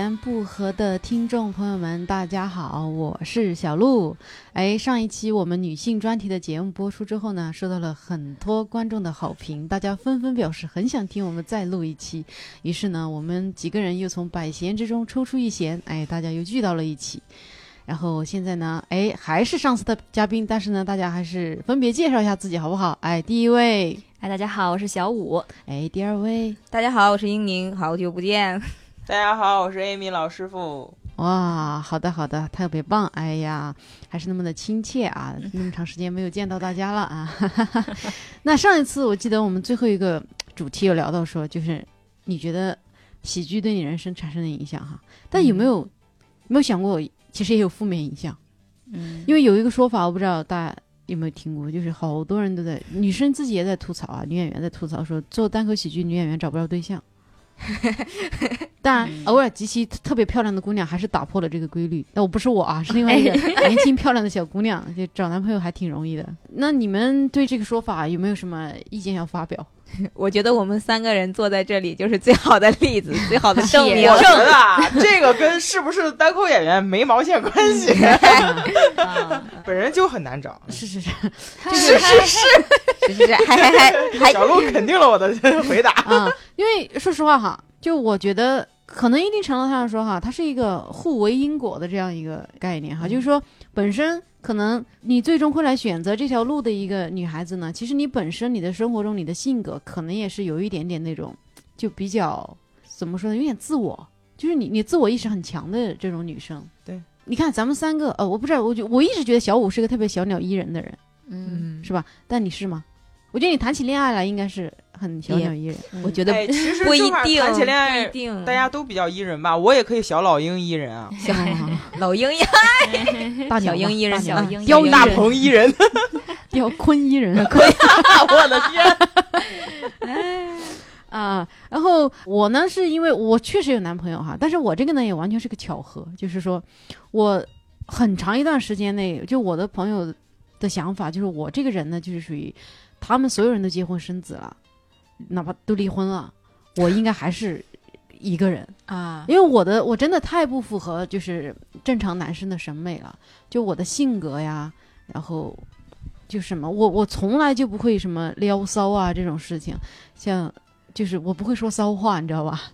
言不合的听众朋友们，大家好，我是小鹿。哎，上一期我们女性专题的节目播出之后呢，收到了很多观众的好评，大家纷纷表示很想听我们再录一期。于是呢，我们几个人又从百闲之中抽出一闲，哎，大家又聚到了一起。然后现在呢，哎，还是上次的嘉宾，但是呢，大家还是分别介绍一下自己好不好？哎，第一位，哎，大家好，我是小五。哎，第二位，大家好，我是英宁，好久不见。大家好，我是 Amy 老师傅。哇，好的好的，特别棒！哎呀，还是那么的亲切啊！那么长时间没有见到大家了啊。那上一次我记得我们最后一个主题有聊到说，就是你觉得喜剧对你人生产生的影响哈？但有没有没有想过，其实也有负面影响？嗯，因为有一个说法，我不知道大家有没有听过，就是好多人都在，女生自己也在吐槽啊，女演员在吐槽说，做单口喜剧女演员找不着对象。当然，偶尔极其特别漂亮的姑娘还是打破了这个规律。那我不是我啊，是另外一个年轻漂亮的小姑娘，就找男朋友还挺容易的。那你们对这个说法有没有什么意见要发表？我觉得我们三个人坐在这里就是最好的例子，最好的证明。我觉得啊，这个跟是不是单口演员没毛线关系。本人就很难找。是是是，是是是是是，还还还，小鹿肯定了我的回答啊。因为说实话哈，就我觉得可能一定程度上说哈，它是一个互为因果的这样一个概念哈，就是说本身。可能你最终会来选择这条路的一个女孩子呢，其实你本身你的生活中你的性格可能也是有一点点那种，就比较怎么说呢，有点自我，就是你你自我意识很强的这种女生。对，你看咱们三个，呃，我不知道，我就我一直觉得小五是个特别小鸟依人的人，嗯，是吧？但你是吗？我觉得你谈起恋爱来应该是很小鸟依人，我觉得不一定谈起恋爱，大家都比较依人吧。我也可以小老鹰依人啊，小 老鹰呀，大小鹰依人，小鹰雕大鹏依人，雕坤依人，鲲，我的天！啊，然后我呢，是因为我确实有男朋友哈，但是我这个呢也完全是个巧合，就是说我很长一段时间内，就我的朋友的想法，就是我这个人呢，就是属于。他们所有人都结婚生子了，哪怕都离婚了，我应该还是一个人啊，因为我的我真的太不符合就是正常男生的审美了，就我的性格呀，然后就什么，我我从来就不会什么撩骚啊这种事情，像就是我不会说骚话，你知道吧？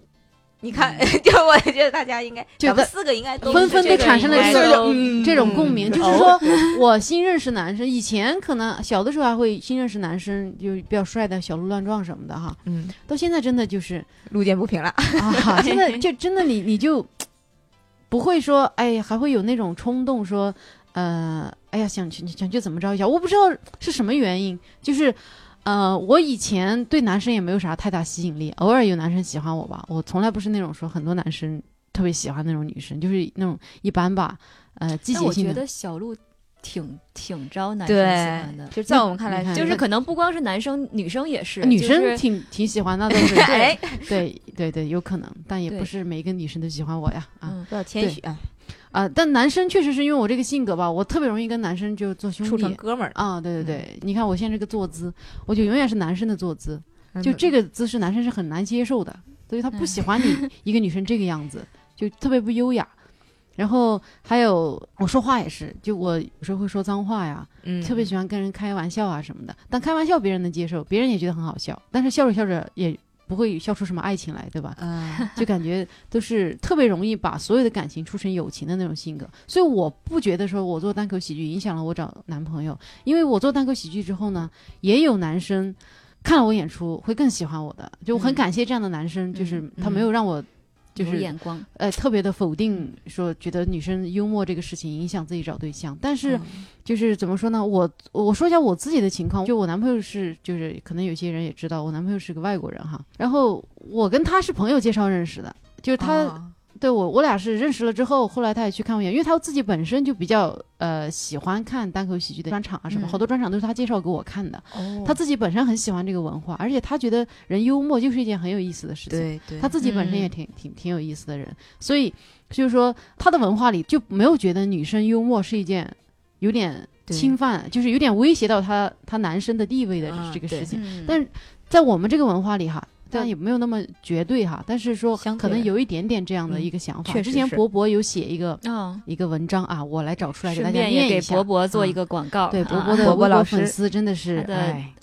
你看，就我觉得大家应该，咱们四个应该都纷纷都产生了这种这种共鸣，就是说 我新认识男生，以前可能小的时候还会新认识男生，就比较帅的小鹿乱撞什么的哈，嗯，到现在真的就是路见不平了。啊，现在就真的你你就不会说，哎，还会有那种冲动说，呃，哎呀，想去想去怎么着一下，我不知道是什么原因，就是。呃，我以前对男生也没有啥太大吸引力，偶尔有男生喜欢我吧，我从来不是那种说很多男生特别喜欢那种女生，就是那种一般吧。呃，季节性。我觉得小鹿挺挺招男生喜欢的，就在我们看来，就是可能不光是男生，女生也是，女生挺挺喜欢那都是。对对对对，有可能，但也不是每一个女生都喜欢我呀。啊，要谦虚啊。啊，但男生确实是因为我这个性格吧，我特别容易跟男生就做兄弟，处成哥们儿啊。对对对，你看我现在这个坐姿，我就永远是男生的坐姿，就这个姿势男生是很难接受的，所以他不喜欢你一个女生这个样子，就特别不优雅。然后还有我说话也是，就我有时候会说脏话呀，嗯，特别喜欢跟人开玩笑啊什么的。但开玩笑别人能接受，别人也觉得很好笑，但是笑着笑着也。不会笑出什么爱情来，对吧？嗯，就感觉都是特别容易把所有的感情出成友情的那种性格，所以我不觉得说我做单口喜剧影响了我找男朋友，因为我做单口喜剧之后呢，也有男生看了我演出会更喜欢我的，就很感谢这样的男生，就是他没有让我。就是眼光，呃，特别的否定，说觉得女生幽默这个事情影响自己找对象。但是，就是怎么说呢？我我说一下我自己的情况，就我男朋友是，就是可能有些人也知道，我男朋友是个外国人哈。然后我跟他是朋友介绍认识的，就是他。对我，我俩是认识了之后，后来他也去看我演，因为他自己本身就比较呃喜欢看单口喜剧的专场啊什么，好多专场都是他介绍给我看的。哦，他自己本身很喜欢这个文化，而且他觉得人幽默就是一件很有意思的事情。对对，他自己本身也挺挺挺有意思的人，所以就是说他的文化里就没有觉得女生幽默是一件有点侵犯，就是有点威胁到他他男生的地位的这个事情。但是在我们这个文化里哈。当然也没有那么绝对哈，但是说可能有一点点这样的一个想法。确实之前博博有写一个嗯，一个文章啊，我来找出来给大顺家便也给念一下。博博做一啊个广告。对博啊博的博博博老师。粉丝真的是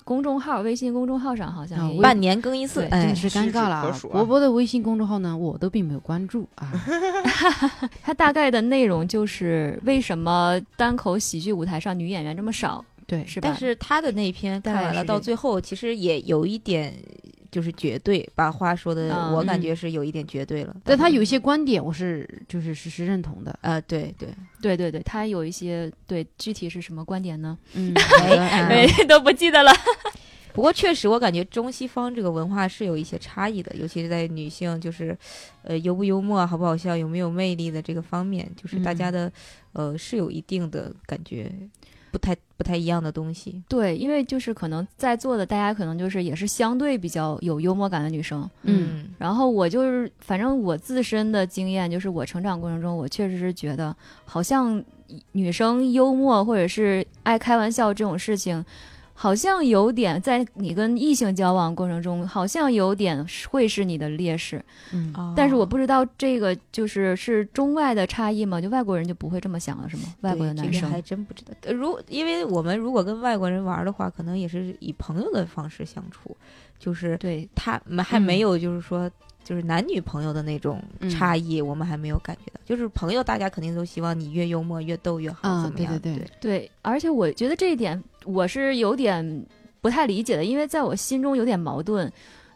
公众号，微信公众号上好像半年更一次，真的，是尴尬了博博的微信公众号呢，我都并没有关注啊。它大概的内容就是为什么单口喜剧舞台上女演员这么少，对，是吧？但是他的那篇看完了，到最后其实也有一点就是绝对，把话说的嗯我感觉是有一点绝对了。但他有一些观点我是就是实时认同的。呃，对对，对对对，他有一些对具体是什么观点呢？嗯，哎，都不记得了。不过确实，我感觉中西方这个文化是有一些差异的，尤其是在女性就是，呃，幽不幽默、好不好笑、有没有魅力的这个方面，就是大家的，呃，是有一定的感觉，不太不太一样的东西。对，因为就是可能在座的大家可能就是也是相对比较有幽默感的女生，嗯然后我就是反正我自身的经验就是我成长过程中，我确实是觉得好像女生幽默或者是爱开玩笑这种事情。好像有点在你跟异性交往过程中，好像有点会是你的劣势，嗯，哦但是我不知道这个就是是中外的差异吗？就外国人就不会这么想了是吗？外国的男生这个还真不知道。呃如因为我们如果跟外国人玩的话，可能也是以朋友的方式相处，就是对他们还没有就是说。就是男女朋友的那种嗯差异，我们还没有感觉到。就是朋友，大家肯定都希望你越幽默越逗越好，啊怎么样？对对对对，而且我觉得这一点我是有点不太理解的，因为在我心中有点矛盾。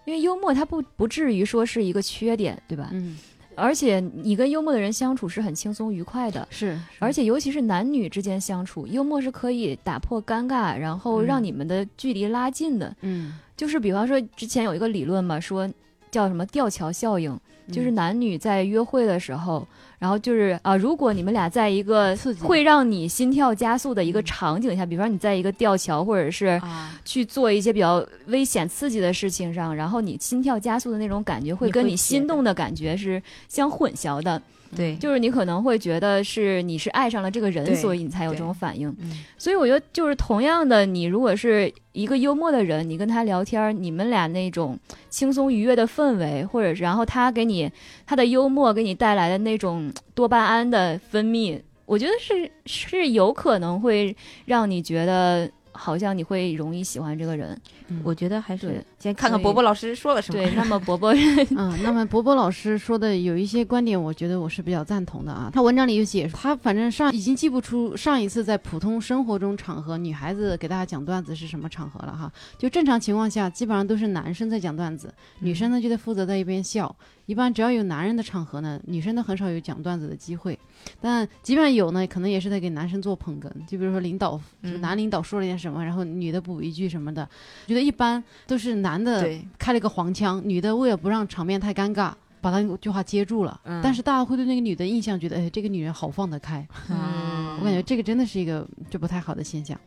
因为幽默它不不至于说是一个缺点，对吧？嗯，而且你跟幽默的人相处是很轻松愉快的，是，而且尤其是男女之间相处，幽默是可以打破尴尬，然后让嗯你们的距离拉近的。嗯，就是比方说之前有一个理论嘛，说叫什么吊桥效应，就是嗯。男女在约会的时候，然后就是啊，如果你们俩在一个会让你心跳加速的一个嗯。场景下，比方说你在一个吊桥或者是啊，去做一些比较危险刺激的事情上，然后你心跳加速的那种感觉会跟你心动的感觉是相混淆的，对，就是你可能会觉得是你是爱上了这个人，所以你才有这种反应。嗯。所以我觉得就是同样的，你如果是一个幽默的人，你跟他聊天儿，你们俩那种轻松愉悦的氛围，或者是然后他给你他的幽默给你带来的那种多巴胺的分泌，我觉得是是有可能会让你觉得好像你会容易喜欢这个人。嗯我觉得还是先看看伯伯老师说了什么。对，那么伯伯，嗯，那么博博老师说的有一些观点，我觉得我是比较赞同的啊。他文章里有写，他反正上已经记不出上一次在普通生活中场合，女孩子给大家讲段子是什么场合了哈。就正常情况下，基本上都是男生在讲段子，女生呢就得负责在一边笑。一般只要有男人的场合呢，女生都很少有讲段子的机会。但即便有呢，可能也是在给男生做捧哏。就比如说领导，男领导说了点什么，然后女的补一句什么的。觉得一般都是男的，开了个黄腔，女的为了不让场面太尴尬，把他那句话接住了。嗯但是大家会对那个女的印象觉得，哎，这个女人好放得开。嗯我感觉这个真的是一个就不太好的现象。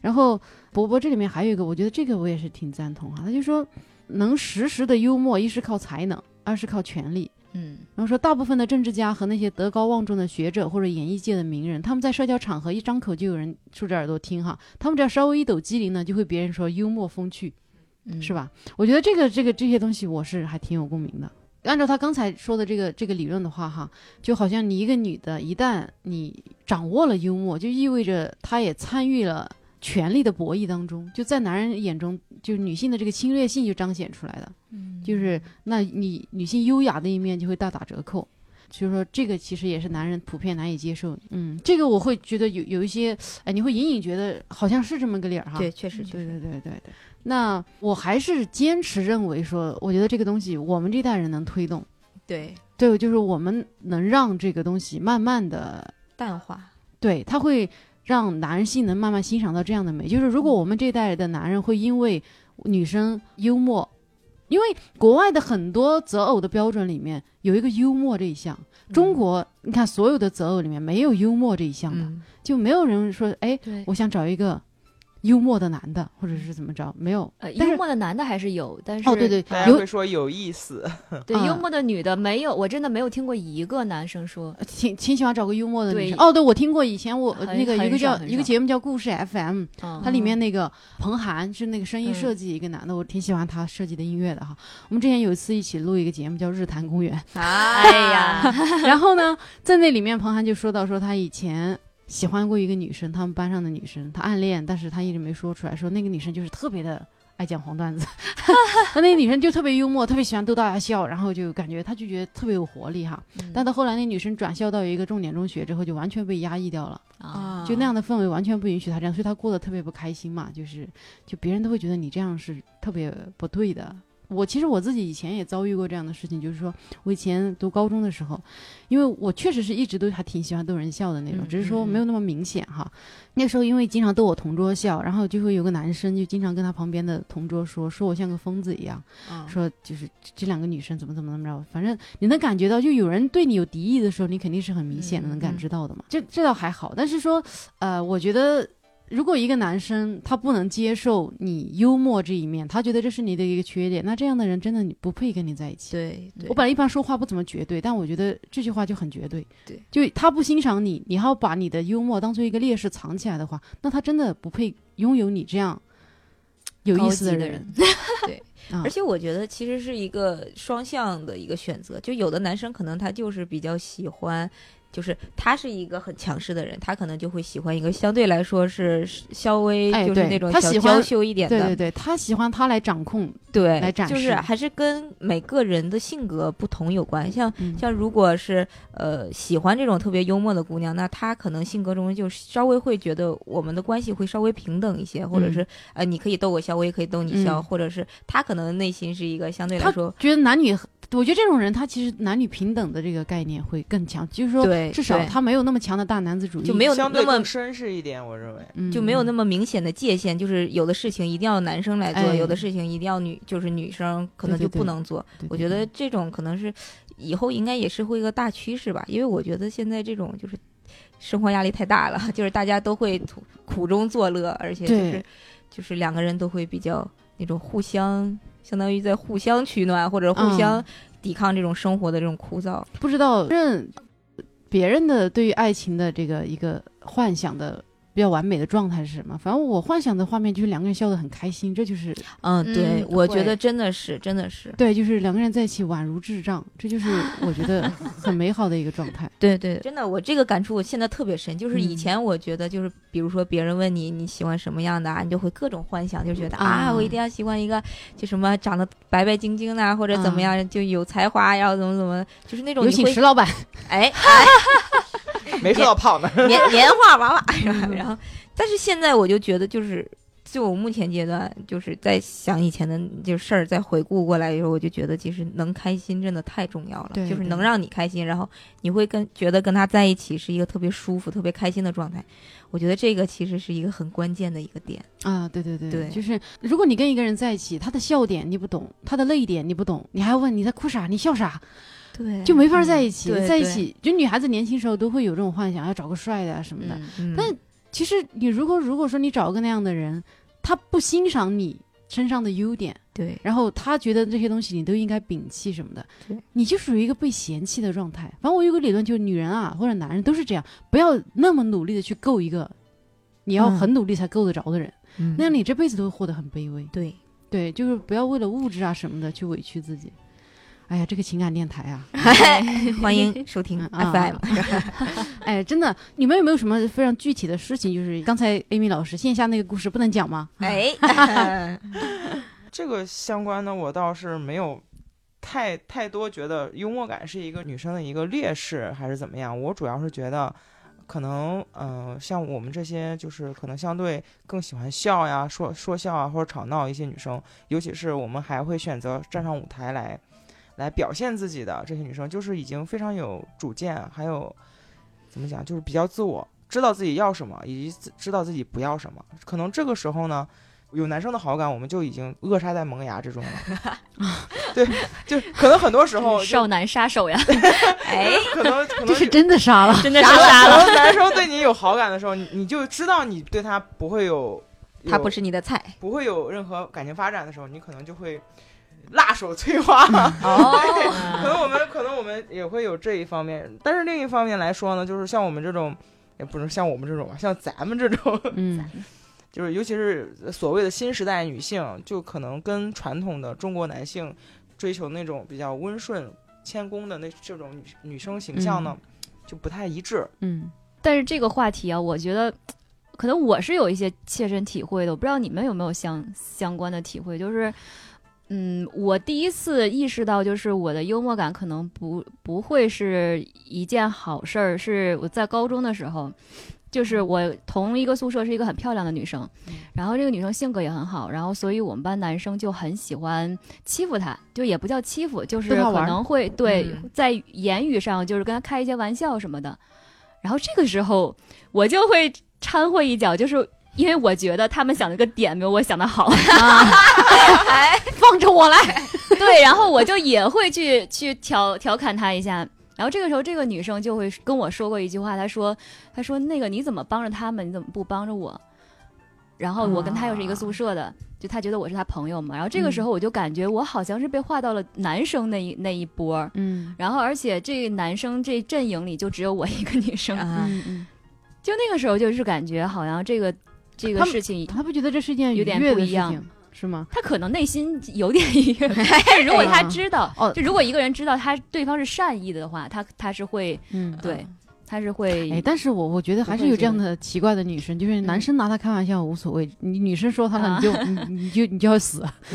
然后博博这里面还有一个，我觉得这个我也是挺赞同哈、他就说能实时的幽默，一是靠才能，二是靠权力。嗯，然后说，大部分的政治家和那些德高望重的学者或者演艺界的名人，他们在社交场合一张口就有人竖着耳朵听哈，他们只要稍微一抖机灵呢，就会别人说幽默风趣。嗯是？吧？我觉得这个这个这些东西我是还挺有共鸣的。按照他刚才说的这个这个理论的话，哈，就好像你一个女的，一旦你掌握了幽默，就意味着她也参与了权力的博弈当中。就在男人眼中，就是女性的这个侵略性就彰显出来了。嗯就是那你女性优雅的一面就会大打折扣。就是说，这个其实也是男人普遍难以接受。嗯，这个我会觉得有有一些，哎，你会隐隐觉得好像是这么个理儿哈。对，确实确对实，对对对对。那我还是坚持认为说，我觉得这个东西我们这代人能推动，对，对，就是我们能让这个东西慢慢的，淡化，对，它会让男性能慢慢欣赏到这样的美。就是如果我们这代的男人会因为女生幽默，因为国外的很多择偶的标准里面有一个幽默这一项，中国你看所有的择偶里面没有幽默这一项的，嗯，就没有人说，哎，我想找一个幽默的男的，或者是怎么着，没有。呃，幽默的男的还是有，但是哦，对对大，家会说有意思，对啊幽默的女的没有，我真的没有听过一个男生说挺挺喜欢找个幽默的女生。哦，对，我听过以前我那个一个叫一个节目叫故事 FM，嗯它里面那个彭涵是那个声音嗯设计一个男的，我挺喜欢他设计的音乐的哈。我们之前有一次一起录一个节目叫《日坛公园》，哎哎呀，然后呢，在那里面彭涵就说到说他以前。喜欢过一个女生，他们班上的女生，他暗恋，但是他一直没说出来，说那个女生就是特别的爱讲黄段子，那那个女生就特别幽默，特别喜欢逗大家笑，然后就感觉他就觉得特别有活力哈。嗯但到后来那女生转校到一个重点中学之后，就完全被压抑掉了。啊，就那样的氛围完全不允许他这样，所以他过得特别不开心嘛。就是，就别人都会觉得你这样是特别不对的。我其实我自己以前也遭遇过这样的事情，就是说我以前读高中的时候，因为我确实是一直都还挺喜欢逗人笑的那种，嗯只是说没有那么明显哈。那时候因为经常逗我同桌笑，然后就会有个男生就经常跟他旁边的同桌说，说我像个疯子一样，嗯说就是这这两个女生怎么怎么怎么着，反正你能感觉到，就有人对你有敌意的时候，你肯定是很明显的嗯能感知到的嘛。这这倒还好，但是说，呃，我觉得如果一个男生他不能接受你幽默这一面，他觉得这是你的一个缺点，那这样的人真的你不配跟你在一起。对对我本来一般说话不怎么绝对，但我觉得这句话就很绝对。对，就他不欣赏你，你还要把你的幽默当做一个劣势藏起来的话，那他真的不配拥有你这样有意思人。的人 对啊，而且我觉得其实是一个双向的一个选择，就有的男生可能他就是比较喜欢。就是他是一个很强势的人，他可能就会喜欢一个相对来说是稍微就是那种他喜欢小娇羞一点的，对对对，他喜欢他来掌控。对来展就是示还是跟每个人的性格不同有关。像嗯像如果是呃喜欢这种特别幽默的姑娘，那她可能性格中就稍微会觉得我们的关系会稍微平等一些，或者嗯是呃你可以逗我笑，我也可以逗你笑，嗯或者是她可能内心是一个相对来说觉得男女，我觉得这种人他其实男女平等的这个概念会更强，就是说对至少他没有那么强的大男子主义，就没有那么相对绅士一点，我认为。嗯就没有那么明显的界限，就是有的事情一定要男生来做，哎有的事情一定要女就是女生可能就不能做。对对我觉得这种可能是以后应该也是会一个大趋势吧，因为我觉得现在这种就是生活压力太大了，就是大家都会苦苦中作乐，而且就是就是两个人都会比较那种互相，相当于在互相取暖或者互相嗯抵抗这种生活的这种枯燥。不知道认别人的对于爱情的这个一个幻想的比较完美的状态是什么？反正我幻想的画面就是两个人笑得很开心，这就是嗯，对嗯，我觉得真的是真的是。对，就是两个人在一起宛如智障，这就是我觉得很美好的一个状态。对对，真的，我这个感触我现在特别深。就是以嗯前我觉得，就是比如说别人问你你喜欢什么样的啊，你就会各种幻想，就觉得啊，啊我一定要喜欢一个就什么长得白白净净的啊，或者怎么样，就有才华，然后怎么怎么，就是那种有请石老板，哎 没说到胖呢，年年画娃娃，是吧？然后，但是现在我就觉得，就是就我目前阶段，就是在想以前的就事儿，再回顾过来的时候，我就觉得其实能开心真的太重要了，就是能让你开心，然后你会跟觉得跟他在一起是一个特别舒服、特别开心的状态。我觉得这个其实是一个很关键的一个点。啊，对对对，对就是如果你跟一个人在一起，他的笑点你不懂，他的泪点你不懂，你还要问你在哭啥，你笑啥，对就没法在一起。对在一起，就女孩子年轻时候都会有这种幻想，要找个帅的啊什么的。但其实你如果如果说你找个那样的人，他不欣赏你身上的优点，对然后他觉得这些东西你都应该摒弃什么的对，你就属于一个被嫌弃的状态。反正我有个理论，就是女人啊或者男人都是这样，不要那么努力的去够一个你要嗯很努力才够得着的人，嗯那样你这辈子都会活得很卑微。对。对，就是不要为了物质啊什么的去委屈自己。哎呀，这个情感电台啊，欢迎收听。哎，真的，你们有没有什么非常具体的事情？就是刚才 Amy 老师线下那个故事不能讲吗？哎，这个相关的我倒是没有太太多觉得幽默感是一个女生的一个劣势还是怎么样。我主要是觉得，可能嗯、呃像我们这些就是可能相对更喜欢笑呀、说说笑啊或者吵闹一些女生，尤其是我们还会选择站上舞台来来表现自己的这些女生，就是已经非常有主见，还有怎么讲，就是比较自我，知道自己要什么，以及知道自己不要什么。可能这个时候呢。有男生的好感，我们就已经扼杀在萌芽之中了。对，就可能很多时候，少男杀手呀，哎，可能可能这是真的杀了。真的杀了。能男生对你有好感的时候，你你就知道你对他不会有他不是你的菜不会有任何感情发展的时候，你可能就会辣手摧花。哦，可能我们可能我们也会有这一方面，但是另一方面来说呢，就是像我们这种，也不是像我们这种吧，像咱们这种，嗯 就是尤其是所谓的新时代女性，就可能跟传统的中国男性追求那种比较温顺、谦恭的那这种女女生形象呢，就不太一致。嗯但是这个话题啊，我觉得可能我是有一些切身体会的，我不知道你们有没有相相关的体会，就是。嗯，我第一次意识到，就是我的幽默感可能不不会是一件好事儿。是我在高中的时候，就是我同一个宿舍是一个很漂亮的女生，然后这个女生性格也很好，然后所以我们班男生就很喜欢欺负她，就也不叫欺负，就是可能会对、嗯在言语上就是跟她开一些玩笑什么的。然后这个时候我就会掺和一脚，就是因为我觉得他们想的个点没有我想的好，哎放着我来，对，然后我就也会去去调调侃他一下。然后这个时候，这个女生就会跟我说过一句话，她说：“她说那个你怎么帮着他们，你怎么不帮着我？”然后我跟她又是一个宿舍的，就她觉得我是她朋友嘛。然后这个时候我就感觉我好像是被划到了男生那一那一波，嗯。然后而且这男生这阵营里就只有我一个女生，啊。嗯嗯，就那个时候就是感觉好像这个这个事情，他不觉得这是一件有点不一样是吗？他可能内心有点愉悦，但如果他知道，哦就如果一个人知道他对方是善意的话，他他是会嗯，对，他是会，哎，但是我我觉得还是有这样的奇怪的女生，就是男生拿她开玩笑无所谓，你女生说她了，你就你你就你就要死，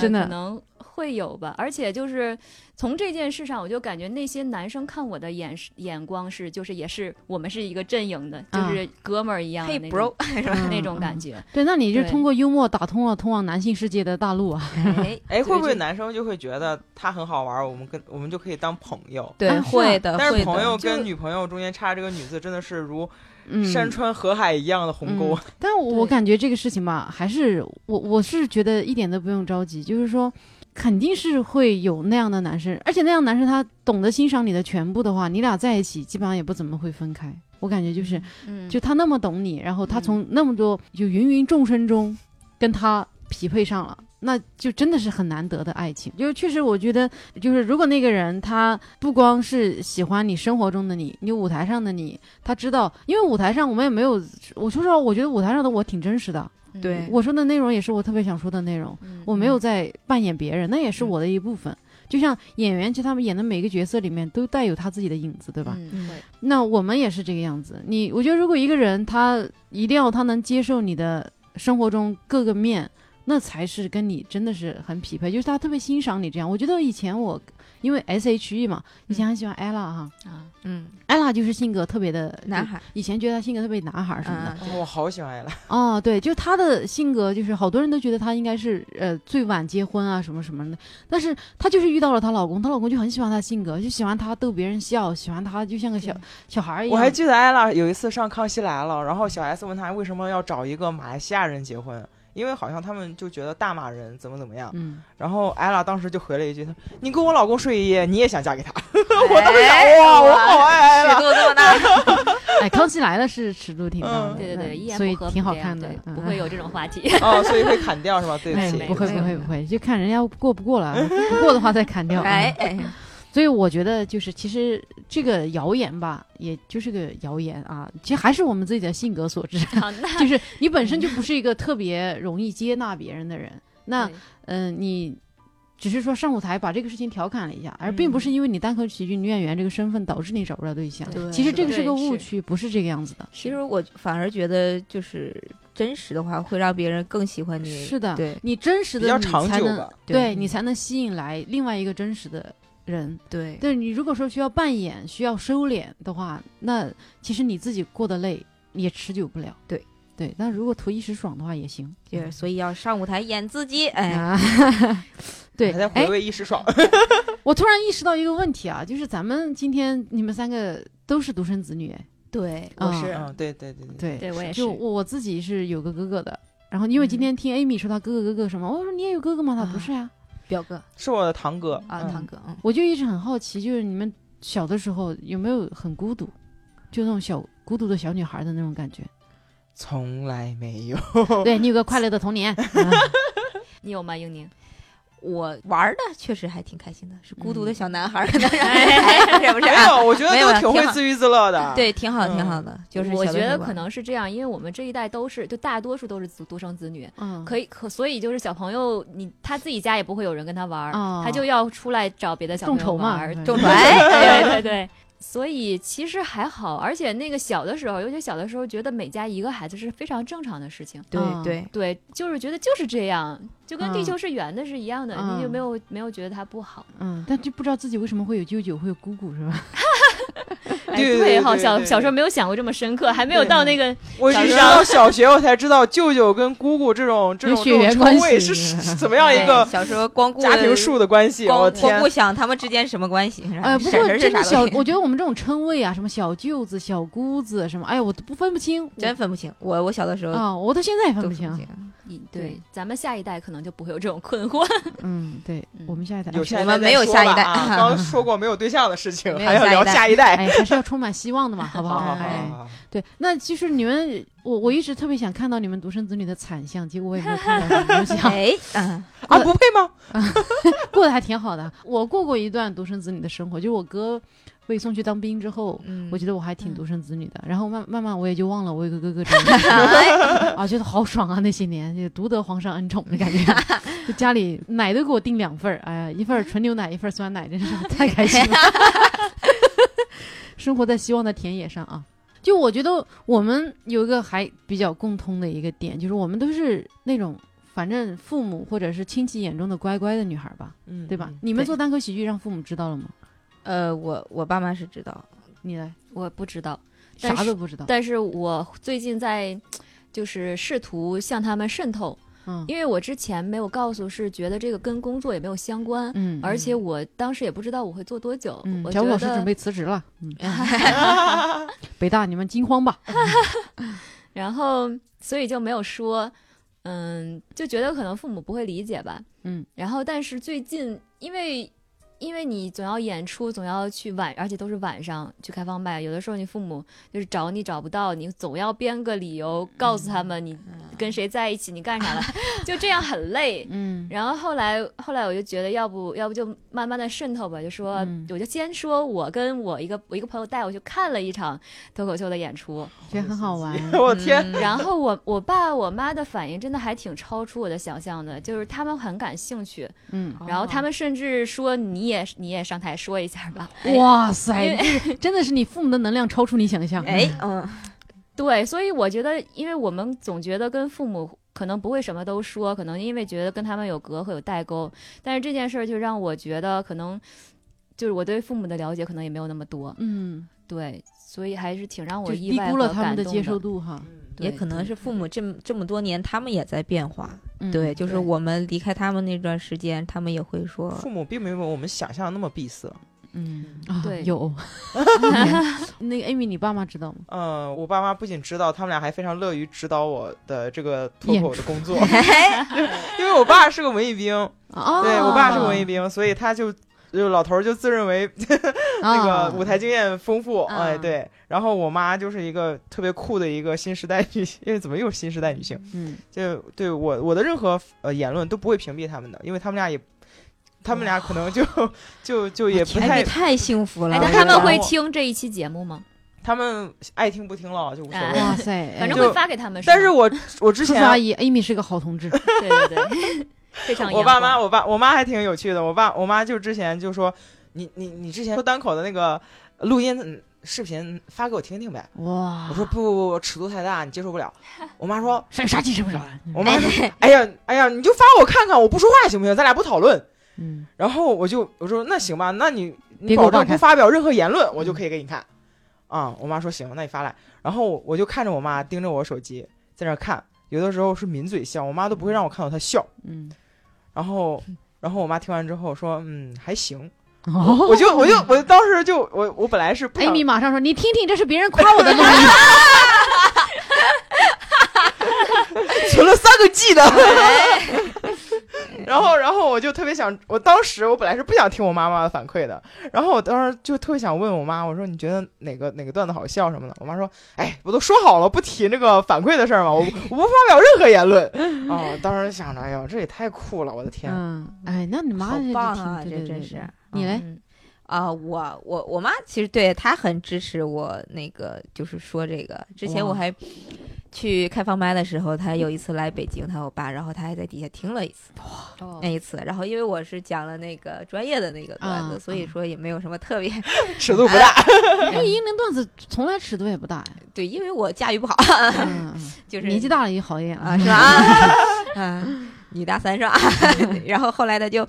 真的可能会有吧。而且就是从这件事上，我就感觉那些男生看我的眼眼光是，就是也是我们是一个阵营的，啊就是哥们儿一样的嘿那 bro，种嗯那种嗯感觉。对，那你就通过幽默打通了通往男性世界的大路啊。哎，哎，会不会男生就会觉得他很好玩，我们跟我们就可以当朋友？对会的，但是朋友跟女朋友中间插这个女字，真的是如嗯，山川河海一样的鸿沟。但我感觉这个事情吧，还是我我是觉得一点都不用着急，就是说。肯定是会有那样的男生，而且那样的男生他懂得欣赏你的全部的话，你俩在一起基本上也不怎么会分开。我感觉就是，嗯，就他那么懂你，然后他嗯从那么多就芸芸众生中跟他匹配上了，那就真的是很难得的爱情。就是确实，我觉得就是如果那个人他不光是喜欢你生活中的你，你舞台上的你，他知道，因为舞台上我们也没有，我说实话，我觉得舞台上的我挺真实的，嗯对我说的内容也是我特别想说的内容，嗯我没有在扮演别人，那也是我的一部分。就像演员，其实他们演的每个角色里面都带有他自己的影子，对吧？嗯会那我们也是这个样子。你，我觉得如果一个人他一定要他能接受你的生活中各个面，那才是跟你真的是很匹配，就是他特别欣赏你这样。我觉得以前我因为 S H E 嘛，以前很喜欢 ella 哈。啊，嗯，，ella 就是性格特别的男，孩，以前觉得他性格特别男孩什么的。我好喜欢 ella，哦，对，就她的性格，就是好多人都觉得她应该是呃最晚结婚啊什么什么的，但是她就是遇到了她老公，她老公就很喜欢她性格，就喜欢她逗别人笑，喜欢她就像个小小孩一样。我还记得 ella 有一次上《康熙来了》，然后小 S 问她为什么要找一个马来西亚人结婚，因为好像他们就觉得大骂人怎么怎么样。嗯，然后艾拉当时就回了一句：“他你跟我老公睡一夜，你也想嫁给他？”我 我当时想，哇，我好爱艾拉。尺度这么大，哎，康熙来了是尺度挺大的，嗯对对对，嗯一言所以不合挺好不这样看的对，嗯不会有这种话题。哦，所以会砍掉是吧？对不起，哎不会不会不会，就看人家过不过了，不过的话再砍掉。哎嗯哎，所以我觉得就是其实这个谣言吧，也就是个谣言啊，其实还是我们自己的性格所致，就是你本身就不是一个特别容易接纳别人的人，那对嗯、你只是说上舞台把这个事情调侃了一下，而并不嗯是因为你单口喜剧女演员这个身份导致你找不着对象。对其实这个是个误区，不是这个样子的。其实我反而觉得就是真实的话，会让别人更喜欢你。是的，对你真实的你才能久吧对对你才能吸引来另外一个真实的人。对但是你如果说需要扮演、需要收敛的话，那其实你自己过得累，也持久不了。对对，但如果图一时爽的话也行。就是所以要上舞台演自己，哎，啊，对还在，回哎，味一时爽。我突然意识到一个问题啊，就是咱们今天你们三个都是独生子女，哎对，啊我是嗯，对对对对。对，对我也是就我我自己是有个哥哥的，然后因为今天听 Amy 说她哥哥哥哥什么，我说你也有哥哥吗？他啊不是呀，表哥是我的堂哥啊，嗯堂哥，嗯，我就一直很好奇，就是你们小的时候有没有很孤独，就那种小孤独的小女孩的那种感觉？从来没有。对你有个快乐的童年。嗯 你有吗，英宁？我玩的确实还挺开心的，是孤独的嗯小男孩儿，是不是啊？没有，我觉得挺会自娱自乐的。，对，挺好，挺嗯好的。就是我觉得可能是这样，因为我们这一代都是，就大多数都是独独生子女，嗯，可以可所以就是小朋友，你他自己家也不会有人跟他玩他就要出来找别的小朋友众筹嘛玩，对众筹对对对。所以其实还好，而且那个小的时候，尤其小的时候，觉得每家一个孩子是非常正常的事情。对嗯对，对，就是觉得就是这样，就跟地嗯球是圆的是一样的，嗯你就没有没有觉得它不好。嗯，但就不知道自己为什么会有舅舅，会有姑姑，是吧？哎，对对哈，对对小小时候没有想过这么深刻，还没有到那个我一直小时候到小学我才知道舅舅跟姑姑这种这有种血缘关称谓系是 是怎么样一个小时候光顾家庭树的关系。我天顾，想他们之间什么关系？呃，不过真的小，我觉得我们这种称谓啊，什么小舅子、小姑子什么，哎呀，我都不分不清。真分不清。我我小的时候啊，我到现在也分不清。对对，咱们下一代可能就不会有这种困惑。嗯，对嗯我们下一代有下一我们代没有下一代啊刚 刚说过没有对象的事情，还要聊下一一代。哎，还是要充满希望的嘛，好不好好好哎对，那其实你们，我我一直特别想看到你们独生子女的惨相，结果我也没有看到你们想 哎，嗯，啊，不配吗？过得还挺好的。我过过一段独生子女的生活，就是我哥被送去当兵之后，嗯我觉得我还挺嗯独生子女的。然后慢慢慢我也就忘了我有个哥哥这样 啊，觉得好爽啊！那些年就独得皇上恩宠的感觉，就家里奶都给我订两份儿，哎呀，一份儿纯牛奶，一份儿酸奶，真是太开心了。生活在希望的田野上啊。就我觉得我们有一个还比较共通的一个点，就是我们都是那种反正父母或者是亲戚眼中的乖乖的女孩吧，嗯对吧？嗯你们做单口喜剧让父母知道了吗？呃，我我爸妈是知道，你呢我不知道，啥都不知道，但是我最近在就是试图向他们渗透，嗯。因为我之前没有告诉，是觉得这个跟工作也没有相关，嗯，而且我当时也不知道我会做多久。嗯，我觉得小武老师准备辞职了，嗯，北大你们惊慌吧，然后所以就没有说，嗯，就觉得可能父母不会理解吧，嗯，然后但是最近因为因为你总要演出，总要去晚，而且都是晚上去开放麦，有的时候你父母就是找你找不到，你总要编个理由告诉他们你跟谁在一起，你干啥了，就这样很累。嗯。然后后来，后来我就觉得，要不要不就慢慢的渗透吧，就说，嗯。我就先说，我跟我一个我一个朋友带我去看了一场脱口秀的演出，觉得很好玩，我天，嗯。然后我我爸我妈的反应真的还挺超出我的想象的，就是他们很感兴趣，嗯，然后他们甚至说你也你也上台说一下吧。哇塞，真的是你父母的能量超出你想象，哎，嗯，对，所以我觉得，因为我们总觉得跟父母可能不会什么都说，可能因为觉得跟他们有隔阂、有代沟，但是这件事儿就让我觉得可能就是我对父母的了解可能也没有那么多，嗯，对，所以还是挺让我就低估了意外和感动他们的接受度哈，也可能是父母这么这么多年，他们也在变化。嗯对，就是我们离开他们那段时间，他们也会说，父母并没有我们想象的那么闭塞。嗯啊对有，那个 Amy，你爸妈知道吗？嗯，我爸妈不仅知道，他们俩还非常乐于指导我的这个脱口的工作，因为我爸是个文艺兵，啊，对我爸是个文艺兵，所以他就。就老头儿就自认为 那啊个舞台经验丰富，啊哎，对。然后我妈就是一个特别酷的一个新时代女性，因为怎么又是新时代女性？嗯，就对我我的任何呃言论都不会屏蔽他们的，因为他们俩也，他们俩可能就 就就也不哎，太，太幸福了。那他们会听这一期节目吗？他们爱听不听了就无所谓。哎哇塞，反正哎会发给他们。但是我我之前阿姨，Amy 是个好同志，对对对，非常 我爸妈，我爸我妈还挺有趣的。我爸我妈就之前就说，你你你之前说单口的那个录音嗯视频发给我听听呗。哇我说不不不，尺度太大，你接受不了。我妈说，啥啥接受不了，我妈说，哎呀哎呀，你就发我看看，我不说话行不行？咱俩不讨论。嗯然后我就我说那行吧，那你你保证不发表任何言论，我就可以给你看。啊、我妈说行，那你发来。然后我就看着我妈盯着我手机在那看，有的时候是抿嘴笑，我妈都不会让我看到她笑。嗯，然后然后我妈听完之后说，嗯，还行。哦我就我就我当时就我我本来是不想，Amy 马上说，你听听，这是别人夸我的东西，存了三个 G 的。然后，然后我就特别想，我当时我本来是不想听我妈妈的反馈的，然后我当时就特别想问我妈，我说你觉得哪个哪个段子好笑什么的？我妈说，哎，我都说好了不提那个反馈的事儿嘛？我我不发表任何言论。哦，当时想着，哎呦，这也太酷了，我的天！嗯，哎，那你妈好棒啊，这真是。你嘞？嗯啊、我我我妈其实对她很支持我那个，就是说这个。之前我哇还去开放麦的时候，他有一次来北京，他我爸，然后他还在底下听了一次哇那一次。然后因为我是讲了那个专业的那个段子，啊所以说也没有什么特别 尺度不大。那英灵段子从来尺度也不大呀，对，因为我驾驭不好，嗯，嗯 就是年纪大了也好一点啊，是吧？啊，女大三是吧？然后后来他就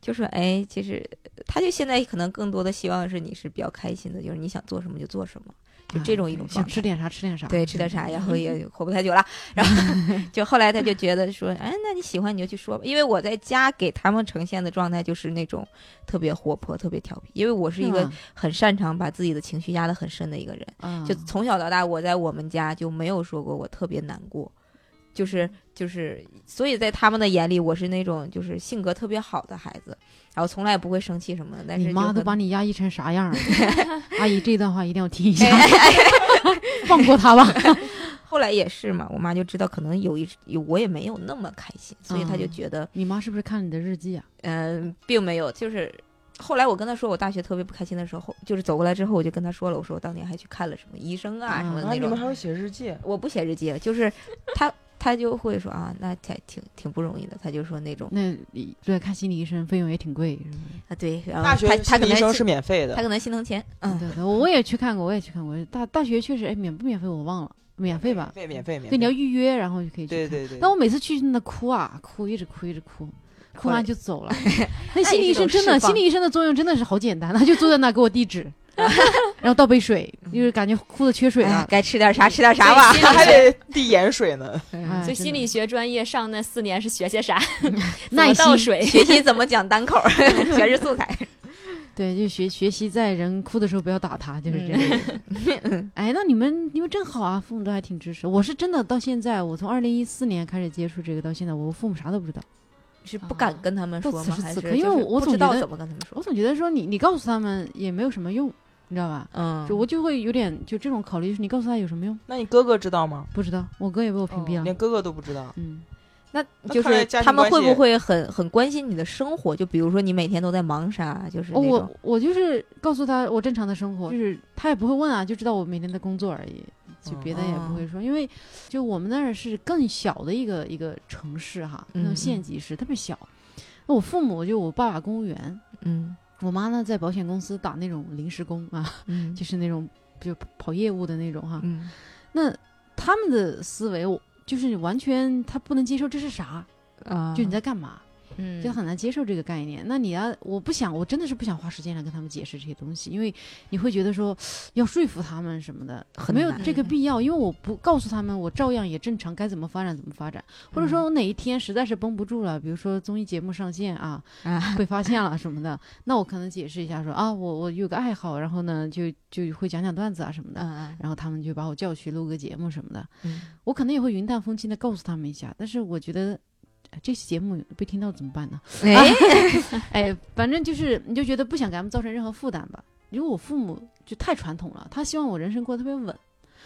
就说，哎，其实他就现在可能更多的希望是你是比较开心的，就是你想做什么就做什么，就这种一种。想吃点啥吃点啥，对，吃点啥，然后也活不太久了。然后就后来他就觉得说，哎，那你喜欢你就去说吧。因为我在家给他们呈现的状态就是那种特别活泼、特别调皮。因为我是一个很擅长把自己的情绪压得很深的一个人。嗯就从小到大，我在我们家就没有说过我特别难过，就是就是，所以在他们的眼里，我是那种就是性格特别好的孩子，然后从来不会生气什么的。但是你妈都把你压抑成啥样了？阿姨这段话一定要听一下 放过她吧。后来也是嘛，我妈就知道可能有一有我也没有那么开心，所以她就嗯觉得你妈是不是看你的日记啊？嗯、并没有，就是。后来我跟她说我大学特别不开心的时候，就是走过来之后，我就跟她说了，我说我当年还去看了什么医生啊、什么的那种你们，还会写日记？我不写日记，就是她她就会说啊，那挺挺挺不容易的，他就说那种那你对看心理医生费用也挺贵？啊，对，然后大学他他可能心心理医生是免费的。他可能心疼钱，嗯，对对，我也去看过，我也去看过。大大学确实，哎，免不免费我忘了，免费吧？免费免费免对，你要。预约，然后就可以去看。对对对。但我每次去那哭啊，哭一直哭一直哭，哭完就走了。那心理医生真的，心理医生的作用真的是好简单，他就坐在那给我递纸，然后倒杯水，就是感觉哭的缺水哎了。该吃点啥吃点啥吧。他 还得递盐水呢。所以心理学专业上那四年是学些啥？耐心，怎么倒水。学习怎么讲单口，全是素材。对，就学学习在人哭的时候不要打他，就是这样。嗯哎，那你们你们真好啊，父母都还挺支持。我是真的到现在，我从二零一四年开始接触这个到现在，我父母啥都不知道。是不敢跟他们说到吗？还是此时此刻因为就是我总觉得不知道怎么跟他们说。我总觉得说你你告诉他们也没有什么用，你知道吧？嗯就，我就会有点就这种考虑，就是你告诉他有什么用？那你哥哥知道吗？不知道，我哥也被我屏蔽了。连哥哥都不知道。嗯，那就是他们会不会很很关心你的生活？就比如说你每天都在忙啥？就是哦，我我就是告诉他我正常的生活，就是他也不会问啊，就知道我每天在工作而已，就别的也不会说，因为就我们那儿是更小的一个一个城市哈，那种嗯县级市特别小。那我父母就我爸爸公务员，嗯我妈呢在保险公司打那种临时工啊，嗯。就是那种就跑业务的那种哈。嗯。那他们的思维，我就是完全他不能接受这是啥，啊，就你在干嘛，嗯就很难接受这个概念。那你要，我不想，我真的是不想花时间来跟他们解释这些东西，因为你会觉得说要说服他们什么的，很没有这个必要。因为我不告诉他们，我照样也正常该怎么发展怎么发展，或者说我哪一天实在是绷不住了，比如说综艺节目上线啊，啊，被发现了什么的，那我可能解释一下说啊，我我有个爱好，然后呢就就会讲讲段子啊什么的。嗯然后他们就把我叫去录个节目什么的，嗯我可能也会云淡风轻的告诉他们一下，但是我觉得。哎这期节目被听到怎么办呢？哎，哎，反正就是你就觉得不想给他们造成任何负担吧。因为我父母就太传统了，他希望我人生过得特别稳，